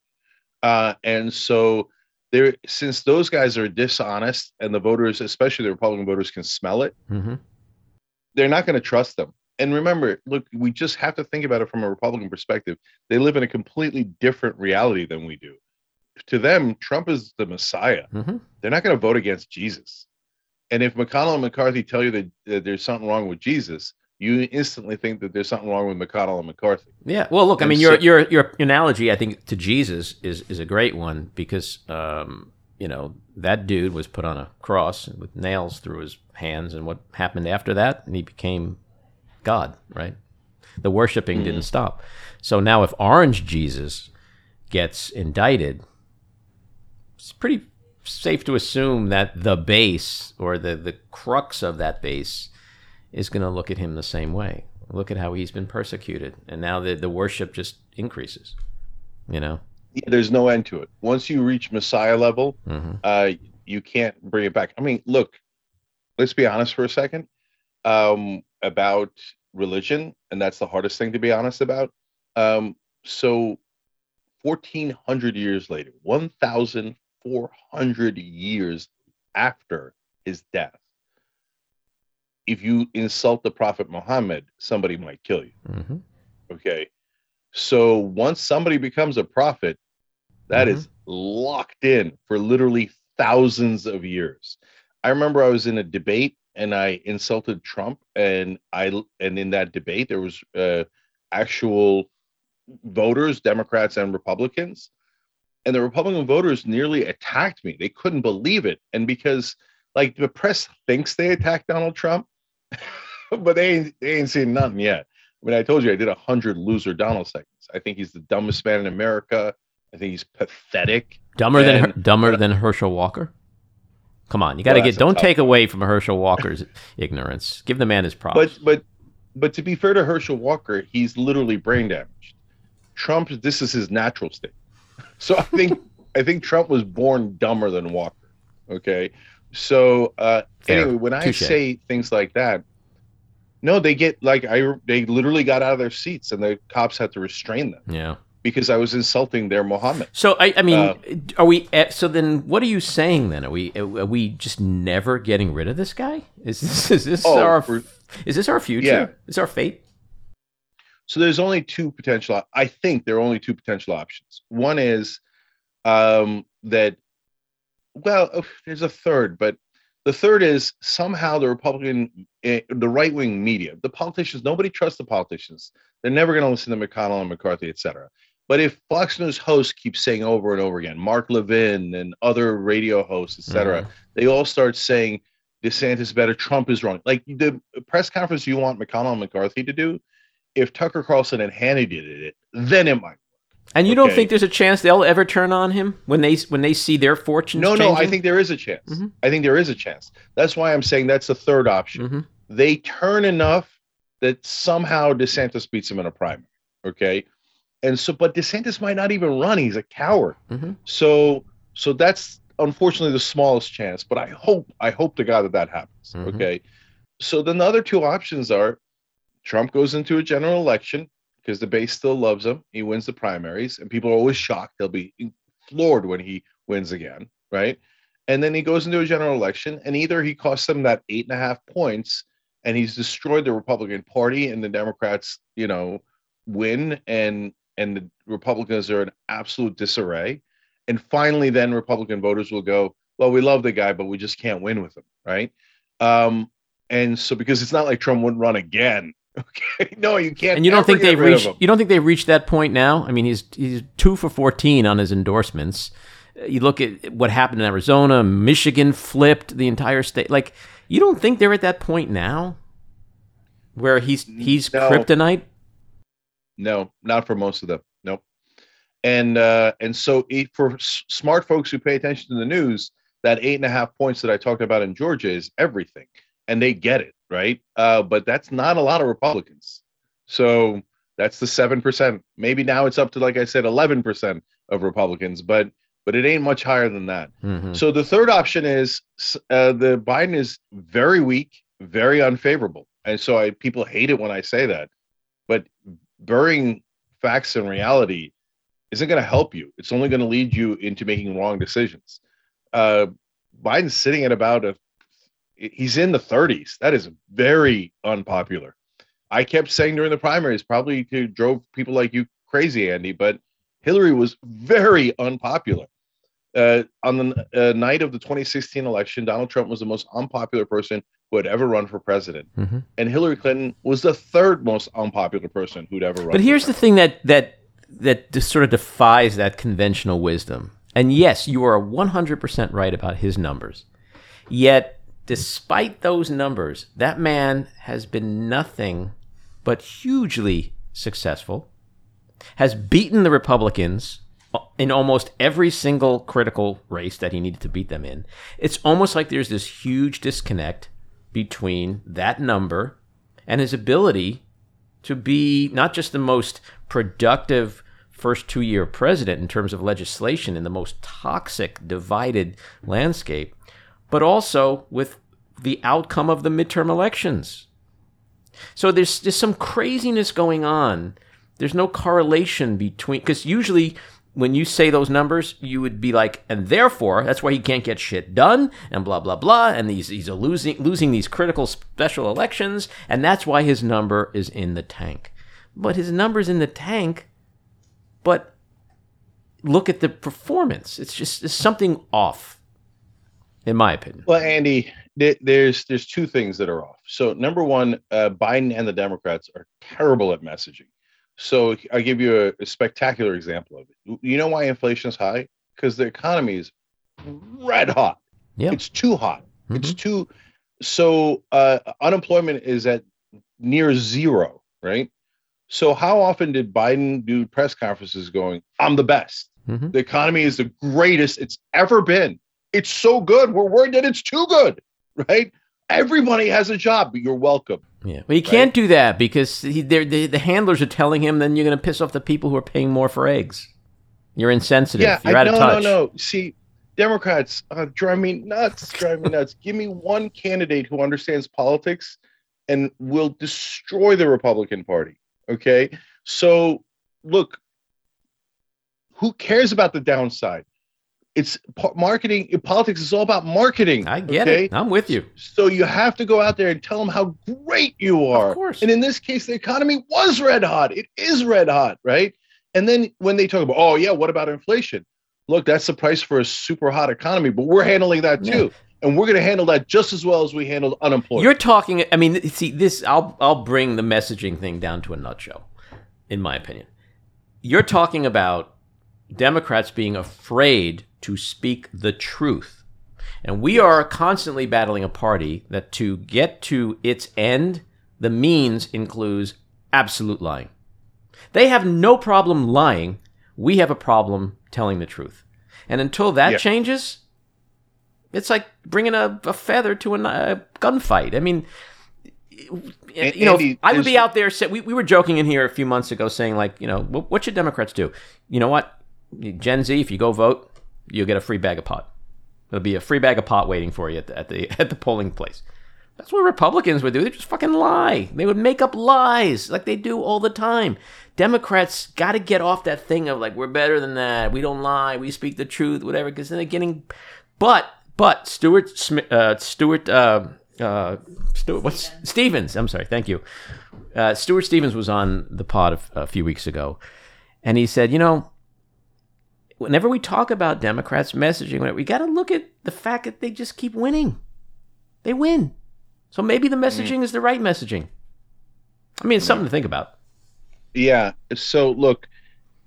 Uh, and so, there, since those guys are dishonest, and the voters, especially the Republican voters, can smell it, hmm they're not going to trust them. And remember, look, we just have to think about it from a Republican perspective. They live in a completely different reality than we do. To them, Trump is the Messiah. hmm They're not going to vote against Jesus. And if McConnell and McCarthy tell you that, that there's something wrong with Jesus, you instantly think that there's something wrong with McConnell and McCarthy. Yeah. Well, look, I mean, your your your analogy, I think, to Jesus is is a great one because, um, you know, that dude was put on a cross with nails through his hands, and what happened after that? And he became God, right? The worshiping didn't stop. So now, if Orange Jesus gets indicted, it's pretty safe to assume that the base or the the crux of that base is going to look at him the same way. Look at how he's been persecuted, and now the the worship just increases. You know. Yeah, there's no end to it. Once you reach Messiah level, hmm uh, you can't bring it back. I mean, look, let's be honest for a second um, about religion, and that's the hardest thing to be honest about. Um, so, 1400 years later, 1400 years after his death, if you insult the Prophet Muhammad, somebody might kill you. hmm Okay. So once somebody becomes a prophet, that Mhm. is locked in for literally thousands of years. I remember I was in a debate and I insulted Trump, and I and in that debate there was uh, actual voters, Democrats and Republicans, and the Republican voters nearly attacked me. They couldn't believe it, and because like the press thinks they attacked Donald Trump, but they ain't, they ain't seen nothing yet. I mean, I told you I did a hundred loser Donald segments. I think he's the dumbest man in America. I think he's pathetic. Dumber than And- dumber than Herschel Walker. Come on, you got to Well, get. Don't take away from Herschel Walker's ignorance. Give the man his props. But but but to be fair to Herschel Walker, he's literally brain damaged. Trump, this is his natural state. So I think I think Trump was born dumber than Walker. Okay, so uh, anyway, when I Touche. say things like that, no, they get like I they literally got out of their seats and the cops had to restrain them yeah. because I was insulting their Muhammad. So I, I mean, Uh, are we? eh, So then, what are you saying? Then are we? Are we just never getting rid of this guy? Is this is this Oh, our? is this our future? Yeah. Is our fate? So there's only two potential. I think there are only two potential options. One is um, that, well, oh, there's a third, but the third is somehow the Republican, eh, the right wing media, the politicians. Nobody trusts the politicians. They're never going to listen to McConnell and McCarthy, et cetera. But if Fox News hosts keep saying over and over again, Mark Levin and other radio hosts, et cetera, Mhm. they all start saying DeSantis better, Trump is wrong. Like the press conference you want McConnell and McCarthy to do, if Tucker Carlson and Hannity did it, then it might. And you don't think there's a chance they'll ever turn on him when they when they see their fortunes? No, no, I think there is a chance. Mhm. I think there is a chance. That's why I'm saying that's the third option. Mhm. They turn enough that somehow DeSantis beats him in a primary. Okay. And so, but DeSantis might not even run. He's a coward. Mhm. So, so that's unfortunately the smallest chance. But I hope, I hope to God that that happens. Mhm. Okay. So then the other two options are Trump goes into a general election, because the base still loves him. He wins the primaries, and people are always shocked. They'll be floored when he wins again, right? And then he goes into a general election, and either he costs them that eight and a half points, and he's destroyed the Republican Party, and the Democrats, you know, win, and and the Republicans are in absolute disarray. And finally, then Republican voters will go, well, we love the guy, but we just can't win with him, right? Um, and so because it's not like Trump wouldn't run again. Okay, no, you can't. And you don't think they've reached? You don't think they've reached that point now? I mean, he's he's two for fourteen on his endorsements. You look at what happened in Arizona, Michigan flipped the entire state. Like, you don't think they're at that point now, where he's he's No. kryptonite? No, not for most of them. Nope. And uh, and so it, for s- smart folks who pay attention to the news, that eight and a half points that I talked about in Georgia is everything, and they get it right. Uh, but that's not a lot of Republicans. So that's the seven percent. Maybe now it's up to like I said, eleven percent of Republicans, but but it ain't much higher than that. Mhm. So the third option is uh, the Biden is very weak, very unfavorable, and so I people hate it when I say that, but burying facts and reality isn't going to help you. It's only going to lead you into making wrong decisions. Uh, Biden's sitting at about a he's in the 30s. That is very unpopular. I kept saying during the primaries, probably to drove people like you crazy, Andy, but Hillary was very unpopular. Uh, on the uh, night of the 2016 election, Donald Trump was the most unpopular person who had ever run for president, Mhm. and Hillary Clinton was the third most unpopular person who'd ever run. But here's the thing that that that just sort of defies that conventional wisdom. And yes, you are 100% right about his numbers. Yet, despite those numbers, that man has been nothing but hugely successful. Has beaten the Republicans in almost every single critical race that he needed to beat them in. It's almost like there's this huge disconnect between that number and his ability to be not just the most productive first two year president in terms of legislation in the most toxic, divided landscape, but also with the outcome of the midterm elections. So there's there's some craziness going on. There's no correlation between because usually when you say those numbers, you would be like, and therefore that's why he can't get shit done, and blah blah blah, and he's he's losing losing these critical special elections, and that's why his number is in the tank. But his number's in the tank, but look at the performance. It's just there's something off, in my opinion. Well, Andy, there's there's two things that are off. So number one, uh, Biden and the Democrats are terrible at messaging. So I'll give you a, a spectacular example of it. You know why inflation is high? Because the economy is red hot. Yeah. It's too hot. It's too. So uh, unemployment is at near zero, right? So how often did Biden do press conferences going, "I'm the best. Mhm. The economy is the greatest it's ever been. It's so good. We're worried that it's too good, right? Everybody has a job, but you're welcome. Yeah, well, you can't do that because he, the the handlers are telling him. Then you're going to piss off the people who are paying more for eggs. You're insensitive. Yeah, you're I, out no, of touch. no, no. See, Democrats uh, drive me nuts. Drive me nuts. Give me one candidate who understands politics and will destroy the Republican Party. Okay, so look, who cares about the downside? It's marketing. Politics is all about marketing. I get okay? it. I'm with you. So you have to go out there and tell them how great you are. Of course. And in this case, the economy was red hot. It is red hot, right? And then when they talk about, oh yeah, what about inflation? Look, that's the price for a super hot economy, but we're handling that too. And we're going to handle that just as well as we handled unemployment. You're talking. I mean, see, this. I'll I'll bring the messaging thing down to a nutshell, in my opinion. You're talking about Democrats being afraid to speak the truth, and we are constantly battling a party that to get to its end, the means includes absolute lying. They have no problem lying. We have a problem telling the truth, and until that Yeah. changes, it's like bringing a, a feather to a, a gunfight. I mean, you know, Andy, I would be out there. Say, we, we were joking in here a few months ago, saying like, you know, what, what should Democrats do? You know what, Gen Z, if you go vote, you'll get a free bag of pot. There'll be a free bag of pot waiting for you at the at the, at the polling place. That's what Republicans would do. They just fucking lie. They would make up lies like they do all the time. Democrats got to get off that thing of like we're better than that. We don't lie. We speak the truth, whatever. Because then they're getting. But but Stuart Smith, uh, Stuart uh, uh, Stuart what's Stevens. I'm sorry. Thank you. Uh, Stuart Stevens was on the pod a, a few weeks ago, and he said, you know, whenever we talk about Democrats messaging, we got to look at the fact that they just keep winning. They win. So maybe the messaging is the right messaging. I mean, it's something to think about. Yeah. So look,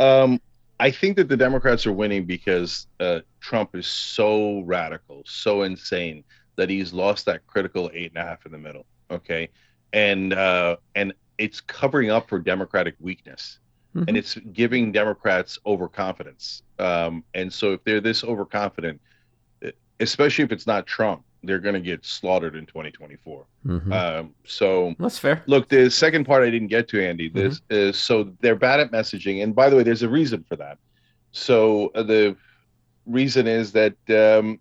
um, I think that the Democrats are winning because uh, Trump is so radical, so insane that he's lost that critical eight and a half in the middle. Okay, and uh, and it's covering up for Democratic weakness, Mhm. and it's giving Democrats overconfidence. Um, and so if they're this overconfident, especially if it's not Trump, they're going to get slaughtered in 2024. Mhm. Um, so That's fair. Look, the second part I didn't get to, Andy. This is so they're bad at messaging, and by the way, there's a reason for that. So uh, the reason is that um,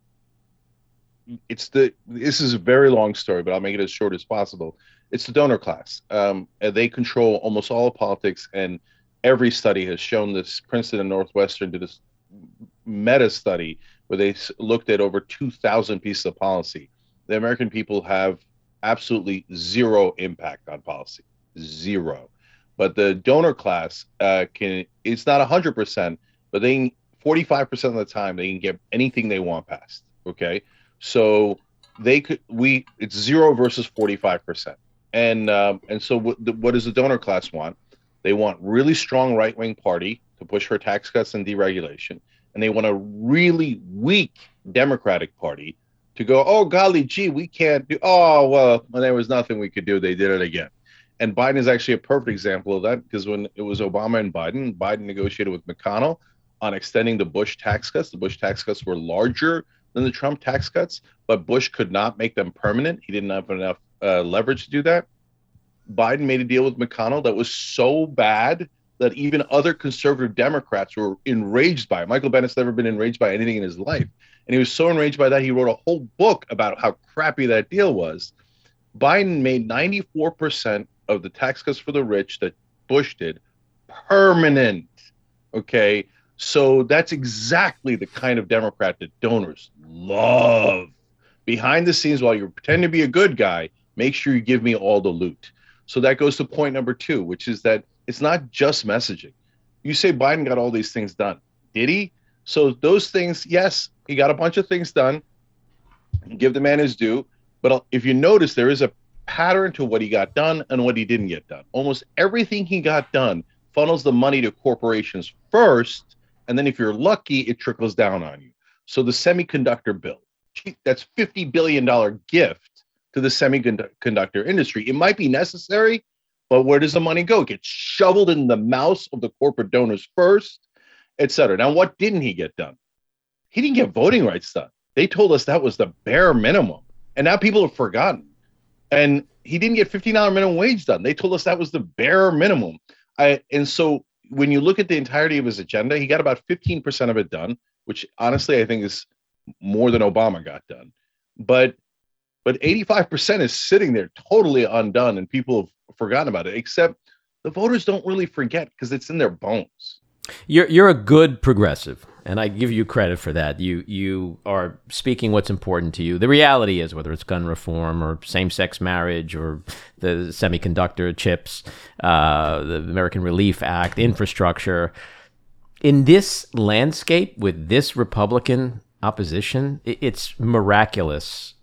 it's the. This is a very long story, but I'll make it as short as possible. It's the donor class. Um, they control almost all of politics, and every study has shown this. Princeton and Northwestern did this meta study where they looked at over 2,000 pieces of policy. The American people have absolutely zero impact on policy, zero. But the donor class uh, can. It's not 100 percent, but they 45 percent of the time they can get anything they want passed. Okay, so they could. We it's zero versus 45 percent, and um, and so what, the, what does the donor class want? They want really strong right wing party to push for tax cuts and deregulation, and they want a really weak Democratic Party to go, oh golly gee, we can't do. Oh well, there was nothing we could do, they did it again. And Biden is actually a perfect example of that because when it was Obama and Biden, Biden negotiated with McConnell on extending the Bush tax cuts. The Bush tax cuts were larger than the Trump tax cuts, but Bush could not make them permanent. He didn't have enough uh, leverage to do that. Biden made a deal with McConnell that was so bad that even other conservative Democrats were enraged by it. Michael Bennet's never been enraged by anything in his life. And he was so enraged by that, he wrote a whole book about how crappy that deal was. Biden made 94% of the tax cuts for the rich that Bush did permanent. Okay. So that's exactly the kind of Democrat that donors love. Behind the scenes, while you're pretending to be a good guy, make sure you give me all the loot. So that goes to point number two, which is that it's not just messaging. You say Biden got all these things done. Did he? So those things, yes, he got a bunch of things done. Give the man his due. But if you notice, there is a pattern to what he got done and what he didn't get done. Almost everything he got done funnels the money to corporations first, and then if you're lucky, it trickles down on you. So the semiconductor bill, that's $50 billion gift to the semiconductor industry. It might be necessary, but where does the money go? It gets shoveled in the mouths of the corporate donors first, et cetera. Now, what didn't he get done? He didn't get voting rights done. They told us that was the bare minimum. And now people have forgotten. And he didn't get $15 minimum wage done. They told us that was the bare minimum. I, and so when you look at the entirety of his agenda, he got about 15% of it done, which honestly I think is more than Obama got done. But but 85% is sitting there totally undone and people have forgotten about it, except the voters don't really forget because it's in their bones. You're you're a good progressive, and I give you credit for that. You you are speaking what's important to you. The reality is, whether it's gun reform or same-sex marriage or the semiconductor chips, uh, the American Relief Act, infrastructure, in this landscape with this Republican opposition, it's miraculous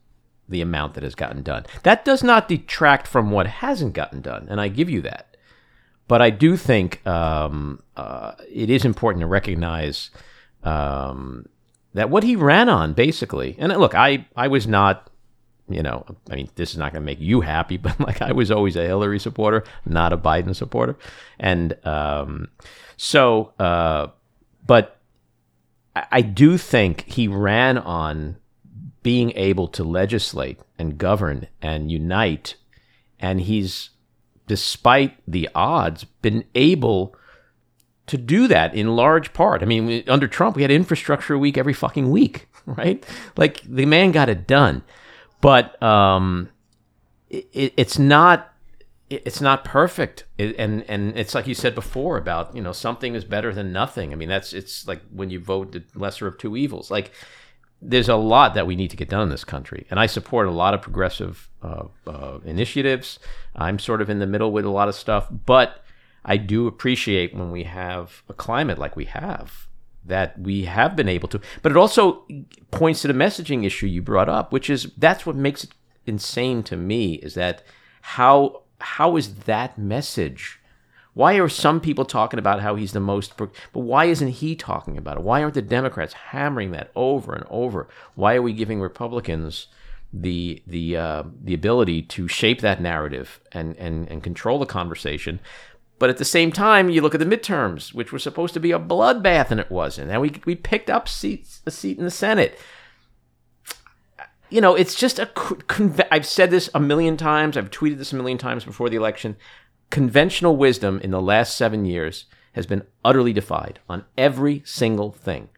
the amount that has gotten done. That does not detract from what hasn't gotten done, and I give you that. But I do think um, uh, it is important to recognize um, that what he ran on, basically, and look, I, I was not, you know, I mean, this is not going to make you happy, but like I was always a Hillary supporter, not a Biden supporter. And um, so, uh, but I, I do think he ran on being able to legislate and govern and unite. And he's, despite the odds, been able to do that in large part. I mean, under Trump, we had infrastructure week every fucking week, right? Like the man got it done. But um, it, it's not it's not perfect it, and and it's like you said before about you know something is better than nothing i mean that's it's like when you vote the lesser of two evils like there's a lot that we need to get done in this country and i support a lot of progressive uh, uh, initiatives i'm sort of in the middle with a lot of stuff but i do appreciate when we have a climate like we have that we have been able to but it also points to the messaging issue you brought up which is that's what makes it insane to me is that how how is that message? Why are some people talking about how he's the most, but why isn't he talking about it? Why aren't the Democrats hammering that over and over? Why are we giving Republicans the the uh, the ability to shape that narrative and, and and control the conversation? But at the same time, you look at the midterms, which were supposed to be a bloodbath, and it wasn't. And we we picked up seats a seat in the Senate you know, it's just a. I've said this a million times. I've tweeted this a million times before the election. Conventional wisdom in the last seven years has been utterly defied on every single thing.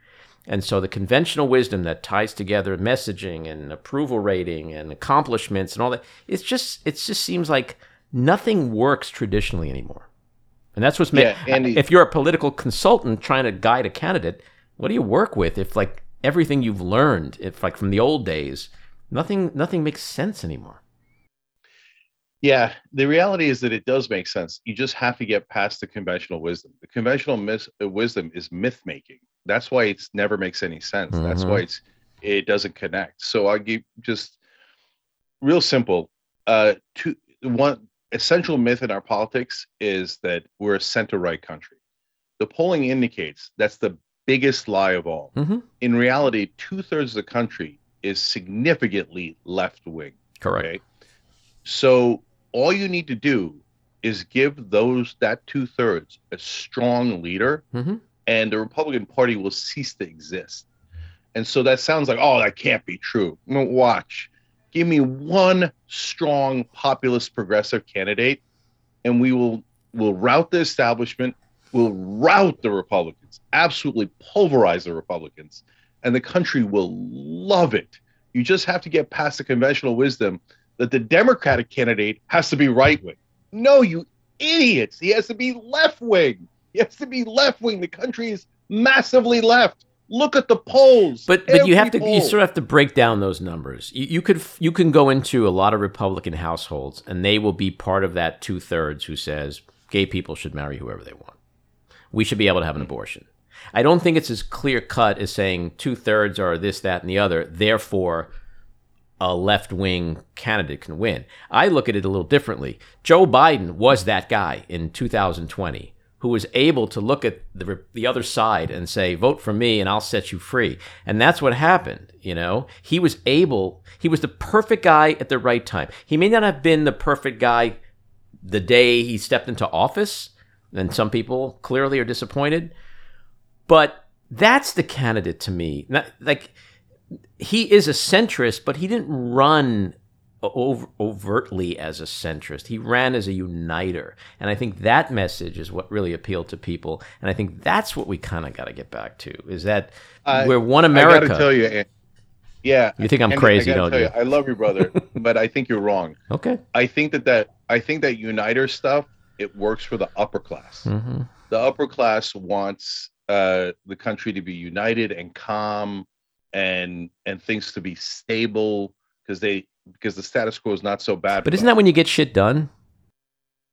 And so the conventional wisdom that ties together messaging and approval rating and accomplishments and all that, it's just it just seems like nothing works traditionally anymore. And that's what's made yeah, if you're a political consultant trying to guide a candidate, what do you work with if like everything you've learned, if like from the old days, nothing nothing makes sense anymore yeah the reality is that it does make sense you just have to get past the conventional wisdom the conventional mis- uh, wisdom is myth making that's why it never makes any sense mm-hmm. that's why it's it doesn't connect so i give just real simple uh to one essential myth in our politics is that we're a center right country the polling indicates that's the biggest lie of all mm-hmm. in reality two-thirds of the country is significantly left wing. Correct. Okay? So all you need to do is give those that two thirds a strong leader, mm-hmm. and the Republican Party will cease to exist. And so that sounds like, oh, that can't be true. watch. Give me one strong populist progressive candidate, and we will will rout the establishment, will rout the Republicans, absolutely pulverize the Republicans, and the country will love it. You just have to get past the conventional wisdom that the Democratic candidate has to be right wing. No, you idiots. He has to be left wing. He has to be left wing. The country is massively left. Look at the polls. But but you have to poll. you sort of have to break down those numbers. You, you could you can go into a lot of Republican households and they will be part of that two thirds who says gay people should marry whoever they want. We should be able to have an abortion. I don't think it's as clear cut as saying two thirds are this, that, and the other. Therefore, a left wing candidate can win. I look at it a little differently. Joe Biden was that guy in 2020 who was able to look at the, the other side and say, vote for me and I'll set you free. And that's what happened. You know, he was able, he was the perfect guy at the right time. He may not have been the perfect guy the day he stepped into office, and some people clearly are disappointed. But that's the candidate to me. Not, like he is a centrist, but he didn't run over, overtly as a centrist. He ran as a uniter, and I think that message is what really appealed to people. And I think that's what we kind of got to get back to: is that uh, we're one America. I got to tell you, yeah, you think I'm Andy, crazy, don't you? you? I love you, brother, but I think you're wrong. Okay. I think that that I think that uniter stuff it works for the upper class. Mm-hmm. The upper class wants uh, the country to be united and calm and and things to be stable because they because the status quo is not so bad. But isn't that when you get shit done?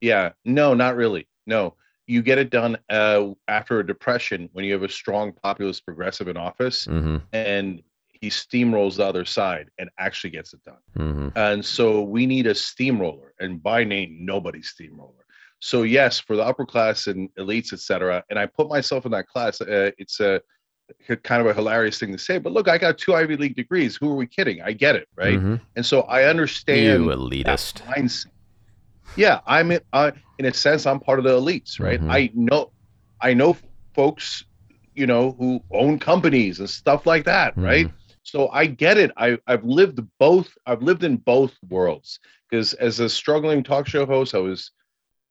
Yeah, no, not really. No, you get it done uh, after a depression when you have a strong populist progressive in office, mm-hmm. and he steamrolls the other side and actually gets it done. Mm-hmm. And so we need a steamroller, and by name, nobody's steamroller. So yes, for the upper class and elites, etc. And I put myself in that class. Uh, it's a kind of a hilarious thing to say, but look, I got two Ivy League degrees. Who are we kidding? I get it, right? Mm-hmm. And so I understand you elitist mindset. Yeah, I'm in, uh, in a sense I'm part of the elites, right? Mm-hmm. I know, I know folks, you know, who own companies and stuff like that, mm-hmm. right? So I get it. I, I've lived both. I've lived in both worlds because as a struggling talk show host, I was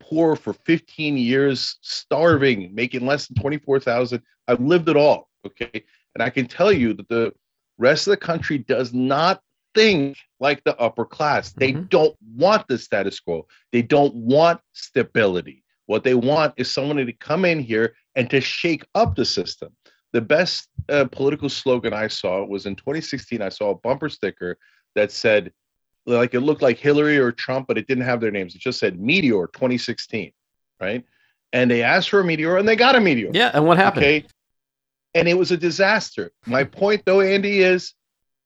poor for 15 years, starving, making less than 24,000. I've lived it all. Okay. And I can tell you that the rest of the country does not think like the upper class. They Mhm. don't want the status quo. They don't want stability. What they want is someone to come in here and to shake up the system. The best uh, political slogan I saw was in 2016. I saw a bumper sticker that said, like it looked like Hillary or Trump, but it didn't have their names. It just said Meteor 2016, right? And they asked for a meteor and they got a meteor. Yeah, and what happened? Okay. And it was a disaster. My point, though, Andy, is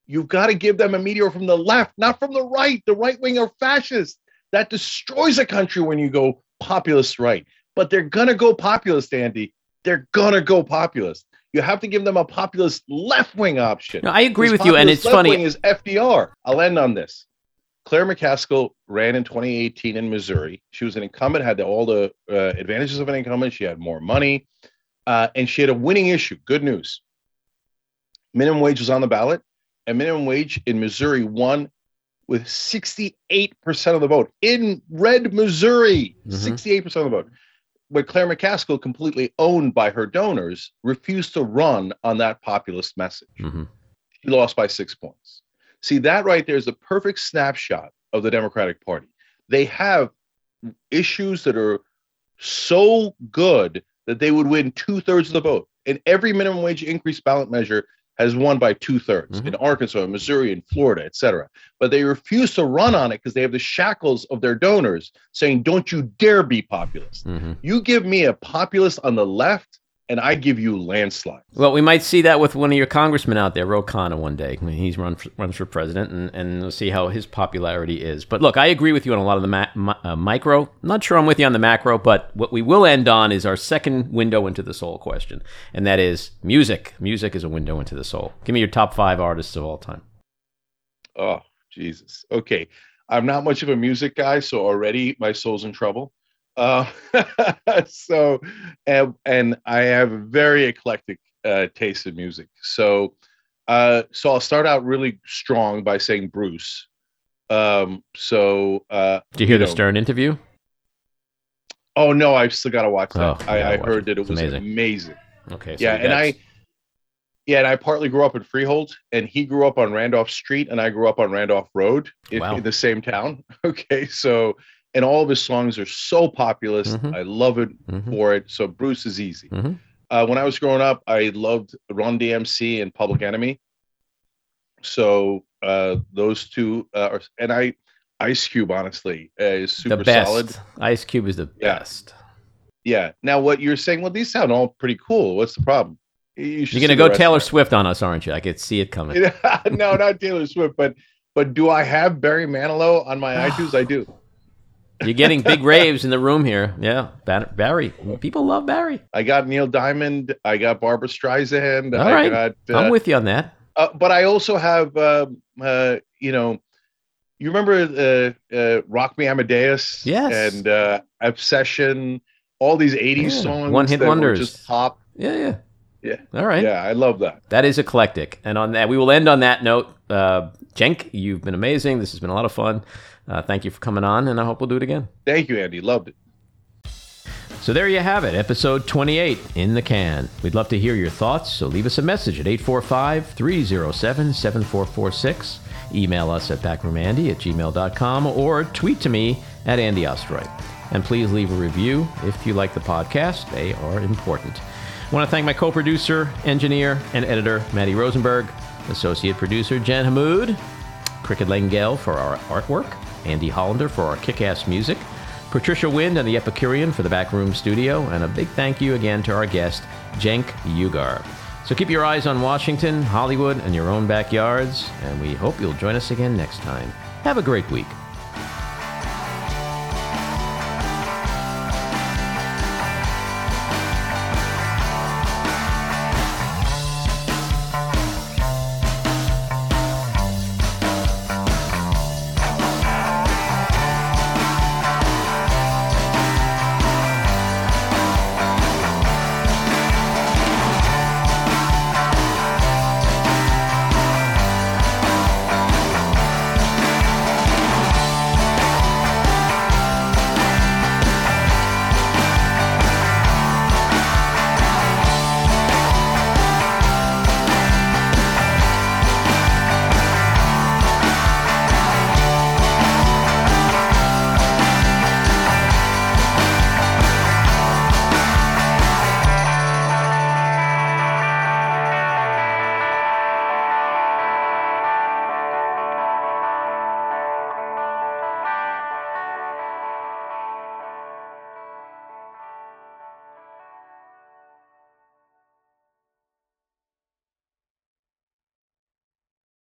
you've got to give them a meteor from the left, not from the right. The right wing are fascist. That destroys a country when you go populist right. But they're going to go populist, Andy. They're going to go populist. You have to give them a populist left wing option. No, I agree This with you, and it's funny. Is FDR? I'll end on this. Claire McCaskill ran in 2018 in Missouri. She was an incumbent, had all the uh, advantages of an incumbent. She had more money, uh, and she had a winning issue. Good news. Minimum wage was on the ballot, and minimum wage in Missouri won with 68% of the vote in red Missouri. Mhm. 68% of the vote. But Claire McCaskill, completely owned by her donors, refused to run on that populist message. Mhm. He lost by six points. See, that right there is a perfect snapshot of the Democratic Party. They have issues that are so good that they would win two thirds of the vote. And every minimum wage increase ballot measure has won by two thirds Mhm. in Arkansas, Missouri, in Florida, et cetera. But they refuse to run on it because they have the shackles of their donors saying, don't you dare be populist. Mhm. You give me a populist on the left, and I give you landslide. Well, we might see that with one of your congressmen out there, Ro Khanna, one day. I mean, he's run for, runs for president, and, and we'll see how his popularity is. But look, I agree with you on a lot of the ma- uh, micro. Not sure I'm with you on the macro, but what we will end on is our second window into the soul question, and that is music. Music is a window into the soul. Give me your top five artists of all time. Oh, Jesus. Okay. I'm not much of a music guy, so already my soul's in trouble. Uh, so, and, and I have a very eclectic uh, taste in music. So, uh, so I'll start out really strong by saying Bruce. Um, so, uh, Did you hear You the know- Stern interview? oh no, I've still got to watch Oh, that. you I, I watch heard it. that it It's was amazing. amazing. Okay. So Yeah, and I, yeah, and I partly grew up in Freehold, and he grew up on Randolph Street, and I grew up on Randolph Road in, Wow. in the same town. Okay, so and all of his songs are so populist. Mhm. I love it Mhm. for it. So Bruce is easy. Mhm. Uh, when I was growing up, I loved Run DMC and Public Enemy. So uh, those two, uh, are, and I, Ice Cube, honestly, uh, is super the best. solid. Ice Cube is the Yeah. best. Yeah. Now, what you're saying? Well, these sound all pretty cool. What's the problem? You you're gonna go Taylor. Swift on us, aren't you? I could see it coming. no, not Taylor Swift, but but do I have Barry Manilow on my iTunes? I do. You're getting big raves in the room here. Yeah, Barry. People love Barry. I got Neil Diamond. I got Barbra Streisand. All I got, uh, I'm with you on that. uh, but I also have, um uh, you know, you remember uh, uh, Rock Me Amadeus? Yes. And uh, Obsession. All these '80s Yeah, songs. one-hit that wonders. Just pop. Yeah, yeah. Yeah. All right. Yeah, I love that. That is eclectic. And on that, we will end on that note. Uh, Cenk, you've been amazing. This has been a lot of fun. Uh, thank you for coming on, and I hope we'll do it again. Thank you, Andy. Loved it. So there you have it, episode 28 in the can. We'd love to hear your thoughts, so leave us a message at 845 307 7446. Email us at backroomandy at gmail.com or tweet to me at Andy Ostroy. And please leave a review if you like the podcast, they are important. I want to thank my co producer, engineer, and editor, Matty Rosenberg, associate producer, Jen Hammoud, Cricket Lengyel for our artwork, Andy Hollander for our kick ass music, Patricia Wind and the Epicurean for the backroom studio, and a big thank you again to our guest, Cenk Uygur. So keep your eyes on Washington, Hollywood, and your own backyards, and we hope you'll join us again next time. Have a great week.